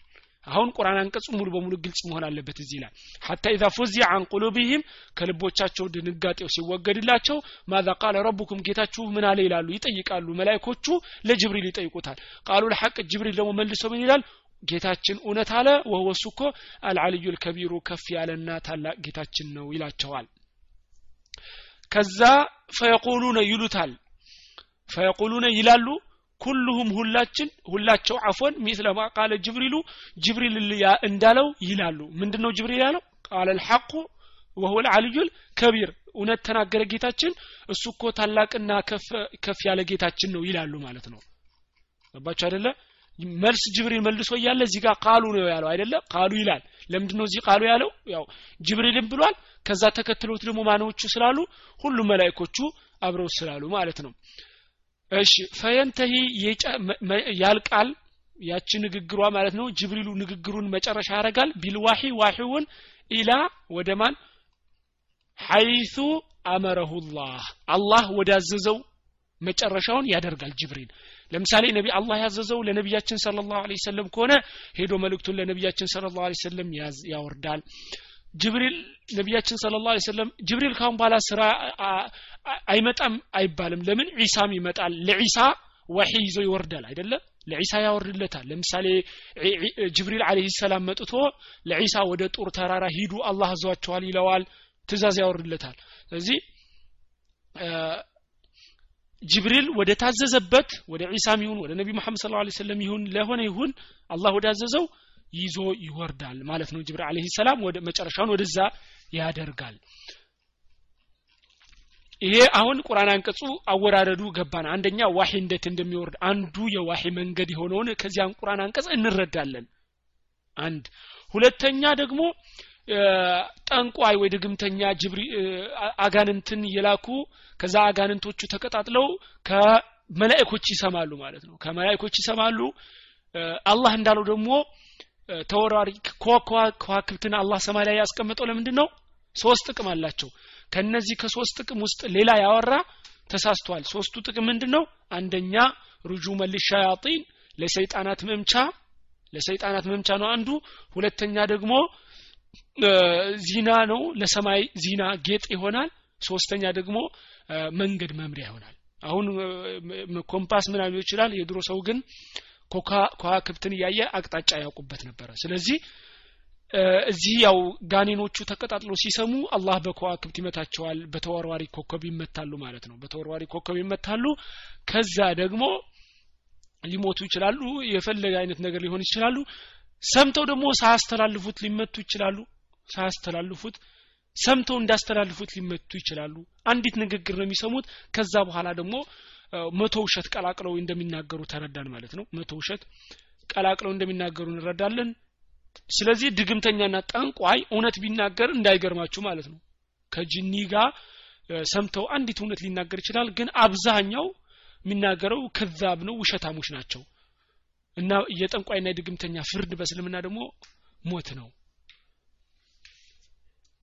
አሁን ቁርአን አንቀጹ ሙሉ በሙሉ ግልጽ መሆን አለበት እዚህ ላይ። ሐታ ኢዛ ፉዚዐ አን ቁሉቢሂም ከልቦቻቸው ድንጋጤው ሲወገድላቸው ማዛ ቃለ ረቡኩም ጌታችሁ ምን አለ ይላሉ። ይጠይቃሉ። መላይኮቹ ለጅብሪል ይጠይቁታል። ቃሉ ለሐቅ ጅብሪል ደግሞ መልሶ ምን ይላል? ጌታችን እውነት አለ ወህወሱ እኮ አልዓልዩ ልከቢሩ ከፍ ያለና ታላቅ ጌታችን ነው ይላቸዋል። ከዛ ፈየቁሉነ ይሉታል። ፈየቁሉነ ይላሉ ኩልሁም ሁላችን ሁላቸው አፎን ሚስለ ማ ቃለ ጅብሪሉ ጅብሪል እንዳለው ይላሉ። ምንድነው ጅብሪል ያለው? ቃለ ልሐቁ ወሁወ ልዓልዩል ከቢር። እውነት ተናገረ ጌታችን? እሱ እኮ ታላቅና ከፍ ያለ ጌታችን ነው ይላሉ ማለት ነው። ገባችሁ አይደለ? መልስ ጅብሪል መልሶ እያለ እዚህ ጋር ቃሉ ነው ያለው አይደለ? ቃሉ ይላል። ለምንድነው እዚህ ቃሉ ያለው? ያው ጅብሪልም ብሏል። ከዛ ተከትሎት ደግሞ ማኖቹ ስላሉ ሁሉም መላይኮቹ አብረው ስላሉ ማለት ነው እሺ ፈየንተሂ ያልቃል። ያቺ ንግግሯ ማለት ነው። ጅብሪሉ ንግግሩን መጨረሻ ያደርጋል። ቢልዋሂ ዋሂውን ኢላ ወደ ማን? ሐይቱ አመረሁ ላህ አላህ ወዳዘዘው መጨረሻውን ያደርጋል ጅብሪል። ለምሳሌ ነቢ አላህ ያዘዘው ለነቢያችን ስለ ላሁ ሰለም ከሆነ ሄዶ መልእክቱን ለነቢያችን ስለ ላሁ ሰለም ያወርዳል። ጅብሪል ነቢያችን ስለ ላ ሰለም ጅብሪል ካሁን በኋላ ስራ አይመጣም አይባልም። ለምን? ዒሳም ይመጣል። ለዒሳ ወሒ ይዞ ይወርዳል አይደለም ለዒሳ ያወርድለታል። ለምሳሌ ጅብሪል አለህ ሰላም መጥቶ ለዒሳ ወደ ጡር ተራራ ሂዱ አላህ አዟቸዋል ይለዋል። ትእዛዝ ያወርድለታል። ስለዚህ ጅብሪል ወደ ታዘዘበት ወደ ዒሳም ይሁን ወደ ነቢ መሐመድ ስለ ላ ሰለም ይሁን ለሆነ ይሁን አላህ ወዳዘዘው ይዞ ይወርዳል ማለት ነው። ጅብሪል አለህ ሰላም ወደ መጨረሻውን ወደዛ ያደርጋል ይሄ አሁን ቁርአን አንቀጹ አወራረዱ ገባን። አንደኛ ዋሂ እንዴት እንደሚወርድ አንዱ የዋሂ መንገድ የሆነውን ከዚያን ቁርአን አንቀጽ እንረዳለን። አንድ ሁለተኛ ደግሞ ጠንቋይ ወይ ድግምተኛ ጅብሪ አጋንንትን የላኩ ከዛ አጋንንቶቹ ተቀጣጥለው ከመላእኮች ይሰማሉ ማለት ነው። ከመላእኮች ይሰማሉ። አላህ እንዳለው ደግሞ ተወራሪ ከዋክብትን አላህ ሰማይ ላይ ያስቀመጠው ለምንድን ነው ሶስት ጥቅም አላቸው። ከነዚህ ከሶስት ጥቅም ውስጥ ሌላ ያወራ ተሳስቷል። ሶስቱ ጥቅም ምንድን ነው አንደኛ رجوما للشياطين ለሰይጣናት መምቻ ለሰይጣናት መምቻ ነው አንዱ። ሁለተኛ ደግሞ زينة ነው ለሰማይ زينة ጌጥ ይሆናል። ሶስተኛ ደግሞ መንገድ መምሪያ ይሆናል። አሁን ኮምፓስ ምናምን ይችላል። የድሮ ሰው ግን ከዋክብትን እያየ አቅጣጫ ያውቁበት ነበረ። ስለዚህ እዚህ ያው ጋኔኖቹ ተቀጣጥሎ ሲሰሙ አላህ በከዋክብት ይመታቸዋል በተወርዋሪ ኮከብ ይመታሉ ማለት ነው። በተወርዋሪ ኮከብ ይመታሉ። ከዛ ደግሞ ሊሞቱ ይችላሉ የፈለገ አይነት ነገር ሊሆን ይችላሉ። ሰምተው ደግሞ ሳያስተላልፉት ሊመቱ ይችላሉ። ሳያስተላልፉት ሰምተው እንዳስተላልፉት ሊመቱ ይችላሉ። አንዲት ንግግር ነው የሚሰሙት። ከዛ በኋላ ደግሞ መቶ ውሸት ቀላቅለው እንደሚናገሩ ተረዳን ማለት ነው። መቶ ውሸት ቀላቅለው እንደሚናገሩ እንረዳለን ስለዚህ ድግምተኛና ጠንቋይ እውነት ቢናገር እንዳይገርማችሁ ማለት ነው። ከጅኒ ጋር ሰምተው አንዲት እውነት ሊናገር ይችላል ግን አብዛኛው የሚናገረው ከዛብ ነው ውሸታሞች ናቸው። እና የጠንቋይና የድግምተኛ ፍርድ በእስልምና ደግሞ ሞት ነው።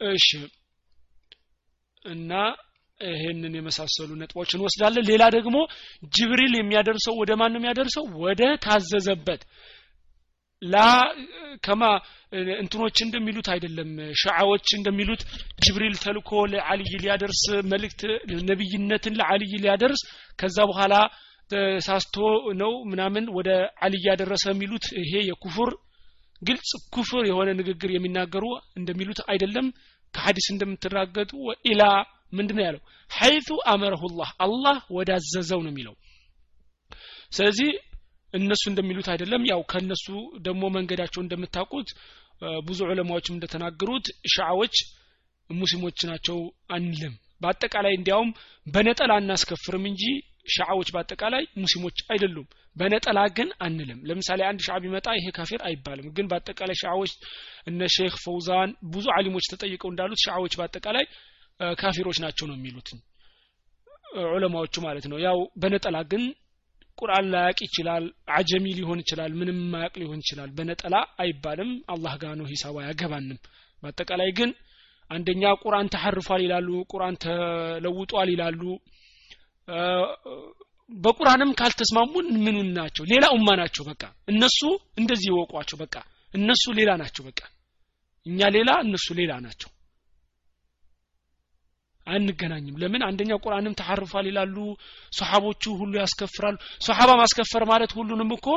እሺ። እና ይሄንን የመሳሰሉ ነጥቦች እንወስዳለን። ሌላ ደግሞ ጅብሪል የሚያደርሰው ወደ ማን ነው የሚያደርሰው? ወደ ታዘዘበት ላ ከማ እንትኖች እንደሚሉት አይደለም። ሸዓዎች እንደሚሉት ጅብሪል ተልኮ ለአልይ ሊያደርስ መልእክት ነብይነትን ለአልይ ሊያደርስ ከዛ በኋላ ተሳስቶ ነው ምናምን ወደ አልይ ያደረሰ የሚሉት ይሄ የኩፍር ግልጽ ኩፍር የሆነ ንግግር የሚናገሩ እንደሚሉት አይደለም። ከሀዲስ እንደምትራገጡ ኢላ ምንድን ነው ያለው? ሐይቱ አመረሁላህ አላህ ወዳዘዘው ነው የሚለው። ስለዚህ እነሱ እንደሚሉት አይደለም። ያው ከነሱ ደግሞ መንገዳቸው እንደምታውቁት ብዙ ዑለማዎችም እንደተናገሩት ሻዓዎች ሙስሊሞች ናቸው አንልም። በአጠቃላይ እንዲያውም በነጠላ እናስከፍርም እንጂ ሻዓዎች በአጠቃላይ ሙስሊሞች አይደሉም። በነጠላ ግን አንልም። ለምሳሌ አንድ ሻዓ ቢመጣ ይሄ ካፊር አይባልም። ግን በአጠቃላይ ሻዓዎች እነ ሼክ ፈውዛን ብዙ አሊሞች ተጠይቀው እንዳሉት ሻዓዎች በአጠቃላይ ካፊሮች ናቸው ነው የሚሉት ዑለማዎቹ ማለት ነው። ያው በነጠላ ግን ቁርአን ላያቅ ይችላል አጀሚ ሊሆን ይችላል ምንም ማያቅ ሊሆን ይችላል። በነጠላ አይባልም። አላህ ጋር ነው ሂሳብ አያገባንም። በአጠቃላይ ግን አንደኛ ቁርአን ተሐርፏል ይላሉ ቁርአን ተለውጧል ይላሉ። በቁርአንም ካልተስማሙን ምኑን ናቸው? ሌላ ኡማ ናቸው በቃ። እነሱ እንደዚህ ይወቋቸው በቃ። እነሱ ሌላ ናቸው በቃ። እኛ ሌላ እነሱ ሌላ ናቸው አንገናኝም። ለምን? አንደኛ ቁርአንም ተሐርፏል ይላሉ ሰሓቦቹ ሁሉ ያስከፍራሉ። ሰሓባ ማስከፈር ማለት ሁሉንም እኮ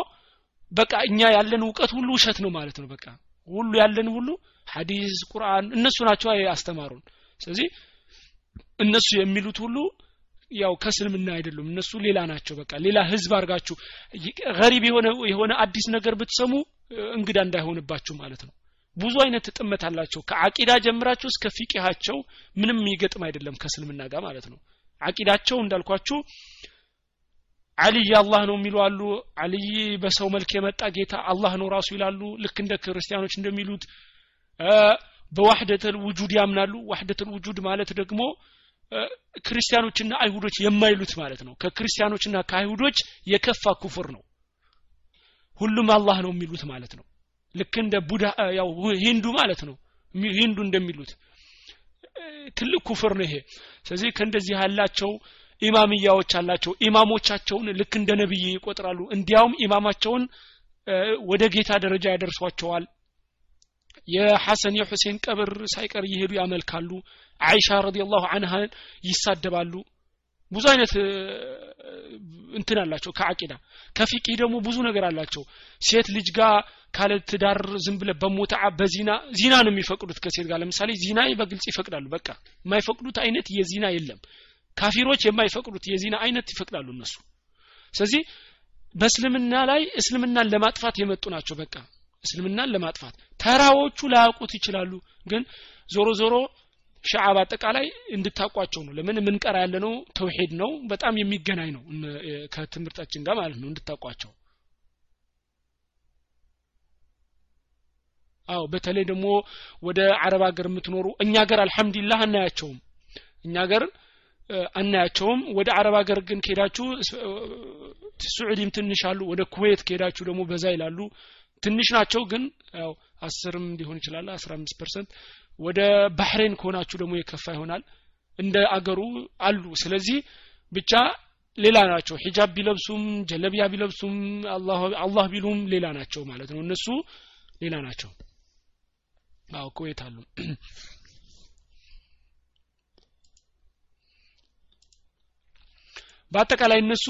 በቃ እኛ ያለን እውቀት ሁሉ ውሸት ነው ማለት ነው። በቃ ሁሉ ያለን ሁሉ ሐዲስ ቁርአን እነሱ ናቸው ያስተማሩን። ስለዚህ እነሱ የሚሉት ሁሉ ያው ከእስልምና አይደሉም። እነሱ ሌላ ናቸው። በቃ ሌላ ህዝብ አድርጋችሁ ገሪብ የሆነ አዲስ ነገር ብትሰሙ እንግዳ እንዳይሆንባችሁ ማለት ነው ብዙ አይነት ጥመት አላቸው። ከአቂዳ ጀምራችሁ እስከ ፊቂሃቸው ምንም የሚገጥም አይደለም ከእስልምና ጋር ማለት ነው። አቂዳቸው እንዳልኳችሁ አልይ አላህ ነው የሚሉ አሉ። አልይ በሰው መልክ የመጣ ጌታ አላህ ነው ራሱ ይላሉ። ልክ እንደ ክርስቲያኖች እንደሚሉት በዋህደተል ውጁድ ያምናሉ። ዋህደተል ውጁድ ማለት ደግሞ ክርስቲያኖችና አይሁዶች የማይሉት ማለት ነው። ከክርስቲያኖችና ከአይሁዶች የከፋ ኩፍር ነው። ሁሉም አላህ ነው የሚሉት ማለት ነው ልክ እንደ ቡዳ ያው ሂንዱ ማለት ነው። ሂንዱ እንደሚሉት ትልቅ ኩፍር ነው ይሄ። ስለዚህ ከእንደዚህ ያላቸው ኢማምያዎች አላቸው። ኢማሞቻቸውን ልክ እንደ ነብይ ይቆጥራሉ። እንዲያውም ኢማማቸውን ወደ ጌታ ደረጃ ያደርሷቸዋል። የሐሰን የሁሴን ቀብር ሳይቀር እየሄዱ ያመልካሉ። አይሻ ረዲየላሁ አንሃን ይሳደባሉ ብዙ አይነት እንትን አላቸው ከአቂዳ። ከፊቂ ደግሞ ብዙ ነገር አላቸው። ሴት ልጅ ጋር ካለ ትዳር ዝም ብለ በሞታ በዚና ዚና ነው የሚፈቅዱት ከሴት ጋር። ለምሳሌ ዚና በግልጽ ይፈቅዳሉ። በቃ የማይፈቅዱት አይነት የዚና የለም። ካፊሮች የማይፈቅዱት የዚና አይነት ይፈቅዳሉ እነሱ። ስለዚህ በእስልምና ላይ እስልምናን ለማጥፋት የመጡ ናቸው። በቃ እስልምናን ለማጥፋት ተራዎቹ ላያውቁት ይችላሉ። ግን ዞሮ ዞሮ ሻዓ በአጠቃላይ እንድታቋቸው ነው። ለምን የምንቀራ ያለ ነው ተውሂድ ነው። በጣም የሚገናኝ ነው። ከትምህርታችን ጋር ማለት ነው። እንድታቋቸው አዎ በተለይ ደግሞ ወደ አረብ ሀገር የምትኖሩ እኛ ሀገር አልহামዱሊላህ አናያቸውም። እኛ ሀገር አናያቸውም። ወደ አረብ ሀገር ግን ከሄዳችሁ ሱዑዲም ትንሽ አሉ ወደ ኩዌት ከሄዳችሁ ደግሞ በዛ ይላሉ። ትንሽ ናቸው ግን ያው አስርም ሊሆን ይችላል አስራ አምስት percent ወደ ባህሬን ከሆናችሁ ደግሞ የከፋ ይሆናል። እንደ አገሩ አሉ። ስለዚህ ብቻ ሌላ ናቸው። ሂጃብ ቢለብሱም ጀለቢያ ቢለብሱም አላህ ቢሉም ሌላ ናቸው ማለት ነው። እነሱ ሌላ ናቸው። አዎ ኩዌት አሉ። በአጠቃላይ እነሱ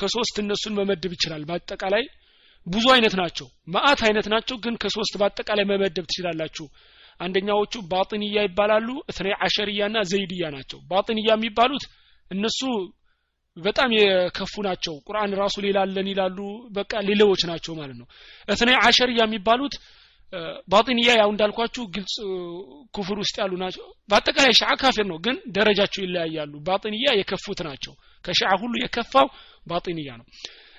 ከሶስት እነሱን መመደብ ይችላል። በአጠቃላይ ብዙ አይነት ናቸው። ማአት አይነት ናቸው ግን ከሶስት በአጠቃላይ መመደብ ትችላላችሁ አንደኛዎቹ ባጥንያ ይባላሉ እትኔ አሸርያ ና ዘይድያ ናቸው። ባጥንያ የሚባሉት እነሱ በጣም የከፉ ናቸው። ቁርአን ራሱ ሌላ አለን ይላሉ በቃ ሌሎች ናቸው ማለት ነው። እትኔ አሸርያ የሚባሉት ባጢንያ ያው እንዳልኳችሁ ግልጽ ኩፍር ውስጥ ያሉ ናቸው። በአጠቃላይ ሻዓ ካፊር ነው ግን ደረጃቸው ይለያያሉ። ባጢንያ የከፉት ናቸው። ከሻዓ ሁሉ የከፋው ባጢንያ ነው።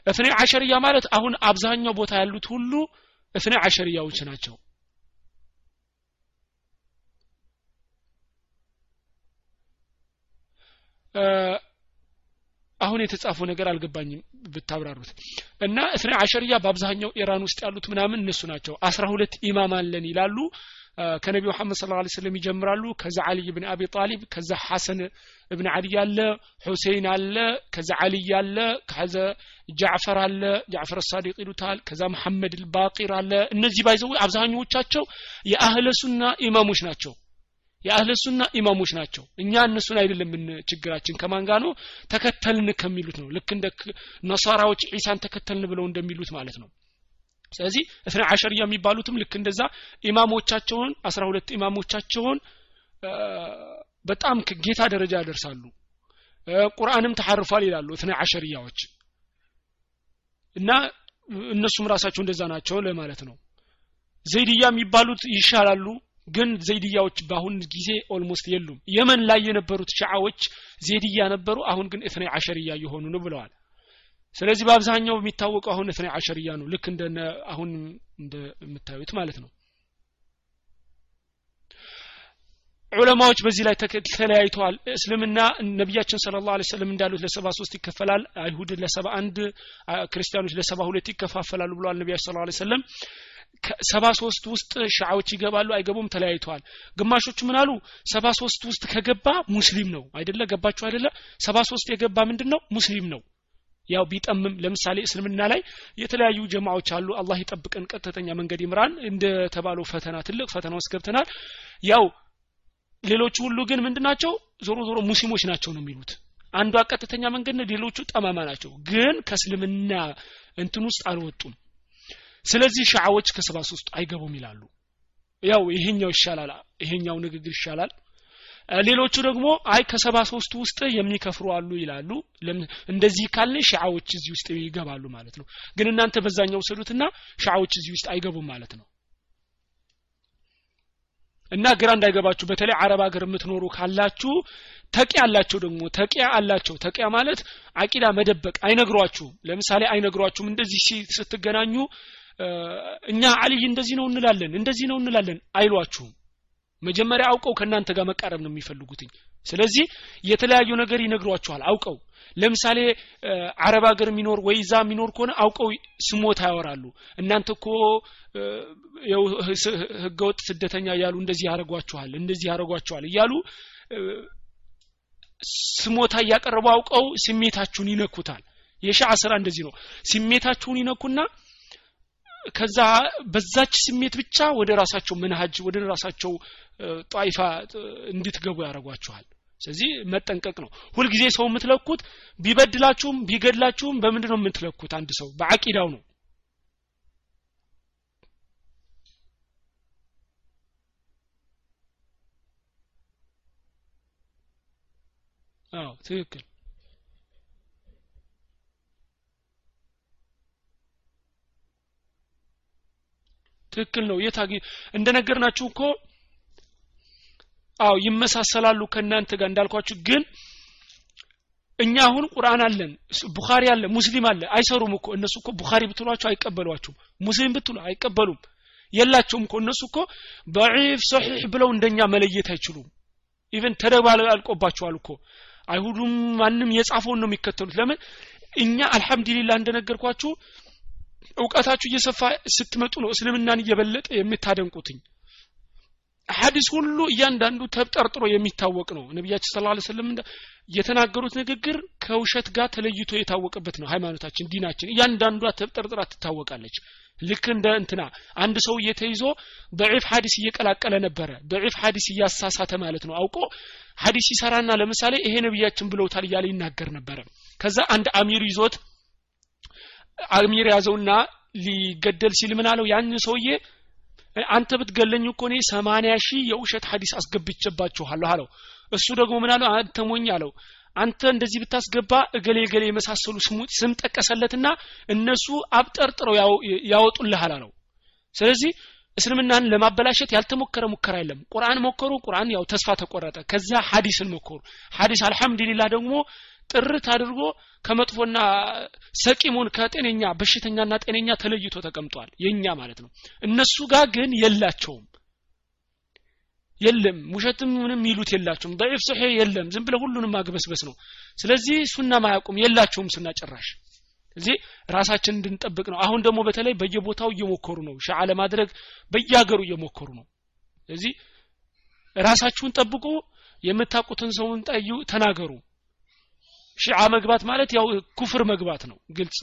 እፍኔ አሸርያ ማለት አሁን አብዛኛው ቦታ ያሉት ሁሉ እፍኔ አሸርያዎች ናቸው አሁን የተጻፈው ነገር አልገባኝም ብታብራሩት። እና እስነ አሸርያ በአብዛኛው ኢራን ውስጥ ያሉት ምናምን እነሱ ናቸው። አስራ ሁለት ኢማም አለን ይላሉ። ከነቢ መሐመድ ስለ ላ ስለም ይጀምራሉ። ከዛ አልይ ብን አቢ ጣሊብ ከዛ ሐሰን እብን አሊ አለ ሁሴይን አለ ከዛ አልይ አለ ከዛ ጃዕፈር አለ ጃዕፈር ሳዲቅ ይሉታል ከዛ መሐመድ ልባቂር አለ። እነዚህ by the way አብዛኞቻቸው የአህለ ሱና ኢማሞች ናቸው የአህለ ሱና ኢማሞች ናቸው። እኛ እነሱን አይደለም ችግራችን ከማን ጋር ነው? ተከተልን ከሚሉት ነው። ልክ እንደ ነሳራዎች ዒሳን ተከተልን ብለው እንደሚሉት ማለት ነው። ስለዚህ እስነ አሸርያ የሚባሉትም ልክ እንደዛ ኢማሞቻቸውን አስራ ሁለት ኢማሞቻቸውን በጣም ከጌታ ደረጃ ያደርሳሉ። ቁርአንም ተሐርፏል ይላሉ እስነ አሸርያዎች እና እነሱም ራሳቸው እንደዛ ናቸው ለማለት ነው። ዘይድያ የሚባሉት ይሻላሉ ግን ዘይድያዎች በአሁን ጊዜ almost የሉም። የመን ላይ የነበሩት ሺዓዎች ዘይድያ ነበሩ አሁን ግን እስነ አሸርያ የሆኑ ነው ብለዋል። ስለዚህ በአብዛኛው የሚታወቀው አሁን እስነ አሸርያ ነው። ልክ እንደ አሁን እንደምታዩት ማለት ነው። ዑለማዎች በዚህ ላይ ተለያይተዋል። እስልምና ነቢያችን ስለ ላሁ ሰለም እንዳሉት ለሰባ ሶስት ይከፈላል አይሁድ ለሰባ አንድ ክርስቲያኖች ለሰባ ሁለት ይከፋፈላሉ ብለዋል ነቢያችን ስለ ላ ሰለም ሰባ ሶስት ውስጥ ሻዓዎች ይገባሉ አይገቡም ተለያይተዋል። ግማሾቹ ምን አሉ? ሰባ ሶስት ውስጥ ከገባ ሙስሊም ነው። አይደለ? ገባችሁ አይደለ? ሰባ ሶስት የገባ ምንድን ነው ሙስሊም ነው። ያው ቢጠምም ለምሳሌ እስልምና ላይ የተለያዩ ጀማዎች አሉ። አላህ ይጠብቀን ቀጥተኛ መንገድ ይምራን እንደተባለው ፈተና ትልቅ ፈተና ውስጥ ገብተናል። ያው ሌሎቹ ሁሉ ግን ምንድናቸው? ዞሮ ዞሮ ሙስሊሞች ናቸው ነው የሚሉት። አንዷ ቀጥተኛ መንገድ ነው ሌሎቹ ጠማማ ናቸው። ግን ከእስልምና እንትን ውስጥ አልወጡም ስለዚህ ሻዓዎች ከሰባ ሶስት አይገቡም ይላሉ። ያው ይሄኛው ይሻላል ይሄኛው ንግግር ይሻላል። ሌሎቹ ደግሞ አይ ከሰባ ሶስቱ ውስጥ የሚከፍሩ አሉ ይላሉ። እንደዚህ ካለ ሻዓዎች እዚህ ውስጥ ይገባሉ ማለት ነው። ግን እናንተ በዛኛው ሰዱትና ሻዓዎች እዚህ ውስጥ አይገቡም ማለት ነው። እና ግራ እንዳይገባችሁ በተለይ አረብ ሀገር የምትኖሩ ካላችሁ ተቂያ አላቸው ደግሞ ተቂያ አላቸው። ተቂያ ማለት አቂዳ መደበቅ አይነግሯችሁም። ለምሳሌ አይነግሯችሁም እንደዚህ ስትገናኙ እኛ አልይ እንደዚህ ነው እንላለን እንደዚህ ነው እንላለን አይሏችሁም። መጀመሪያ አውቀው ከእናንተ ጋር መቃረብ ነው የሚፈልጉትኝ። ስለዚህ የተለያዩ ነገር ይነግሯችኋል አውቀው። ለምሳሌ አረብ ሀገር የሚኖር ወይ ዛ የሚኖር ከሆነ አውቀው ስሞታ ያወራሉ። እናንተ እኮ ህገወጥ ስደተኛ እያሉ እንደዚህ ያደረጓችኋል እንደዚህ ያደረጓችኋል እያሉ ስሞታ እያቀረቡ አውቀው ስሜታችሁን ይነኩታል። የሻዓ ስራ እንደዚህ ነው። ስሜታችሁን ይነኩና ከዛ በዛች ስሜት ብቻ ወደ ራሳቸው መንሃጅ ወደ ራሳቸው ጣይፋ እንድትገቡ ያደርጓችኋል። ስለዚህ መጠንቀቅ ነው። ሁልጊዜ ሰው የምትለኩት ቢበድላችሁም ቢገድላችሁም በምንድን ነው የምትለኩት? አንድ ሰው በአቂዳው ነው። አዎ ትክክል ትክክል ነው። የት እንደነገርናችሁ እኮ አው ይመሳሰላሉ ከእናንተ ጋር እንዳልኳችሁ ግን እኛ አሁን ቁርአን አለን ቡኻሪ አለ ሙስሊም አለ። አይሰሩም እኮ እነሱ እኮ ቡኻሪ ብትሏቸው አይቀበሏችሁም ሙስሊም ብትሉ አይቀበሉም። የላቸውም እኮ እነሱ እኮ ضعيف صحيح ብለው እንደኛ መለየት አይችሉም። even ተደባልቆባቸዋል እኮ። አይሁዱም ማንም የጻፈውን ነው የሚከተሉት። ለምን? እኛ الحمد لله እንደነገርኳችሁ እውቀታችሁ እየሰፋ ስትመጡ ነው እስልምናን እየበለጠ የምታደንቁትኝ። ሀዲስ ሁሉ እያንዳንዱ ተብጠርጥሮ የሚታወቅ ነው። ነቢያችን ስለ ላ ስለም የተናገሩት ንግግር ከውሸት ጋር ተለይቶ የታወቀበት ነው ሃይማኖታችን ዲናችን። እያንዳንዷ ተብጠርጥራ ትታወቃለች። ልክ እንደ እንትና አንድ ሰው እየተይዞ በዒፍ ሀዲስ እየቀላቀለ ነበረ በዒፍ ሀዲስ እያሳሳተ ማለት ነው። አውቆ ሀዲስ ይሰራና ለምሳሌ ይሄ ነቢያችን ብለውታል እያለ ይናገር ነበረ። ከዛ አንድ አሚር ይዞት አሚር ያዘውና ሊገደል ሲል ምን አለው? ያን ሰውዬ አንተ ብትገለኝ እኮ እኔ ሰማንያ ሺህ የውሸት ሀዲስ አስገብቼባችኋለሁ አለው። እሱ ደግሞ ምን አለው? አንተ ሞኝ አለው። አንተ እንደዚህ ብታስገባ እገሌ እገሌ የመሳሰሉ ስም ጠቀሰለትና እነሱ አብጠርጥረው ያወጡልሃል አለው። ስለዚህ እስልምናን ለማበላሸት ያልተሞከረ ሙከራ የለም። ቁርአን ሞከሩ ቁርአን ያው ተስፋ ተቆረጠ። ከዛ ሀዲስን ሞከሩ። ሀዲስ አልহামዱሊላህ ደግሞ ጥርት አድርጎ ከመጥፎና ሰቂሙን ከጤነኛ በሽተኛና ጤነኛ ተለይቶ ተቀምጧል። የኛ ማለት ነው። እነሱ ጋር ግን የላቸውም። የለም። ውሸትም ምንም ይሉት የላቸውም። ደኢፍ የለም። ዝም ብለ ሁሉንም ማግበስበስ ነው። ስለዚህ ሱና ማያቁም የላቸውም ሱና ጭራሽ። እዚህ ራሳችን እንድንጠብቅ ነው። አሁን ደግሞ በተለይ በየቦታው እየሞከሩ ነው። ሸዓ ለማድረግ በየሀገሩ እየሞከሩ ነው። ስለዚህ ራሳችሁን ጠብቁ። የምታቁትን ሰውን ጠዩ ተናገሩ። ሺዓ መግባት ማለት ያው ኩፍር መግባት ነው። ግልጽ።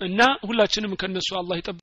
እና ሁላችንም ከነሱ አላህ ይጠብቅ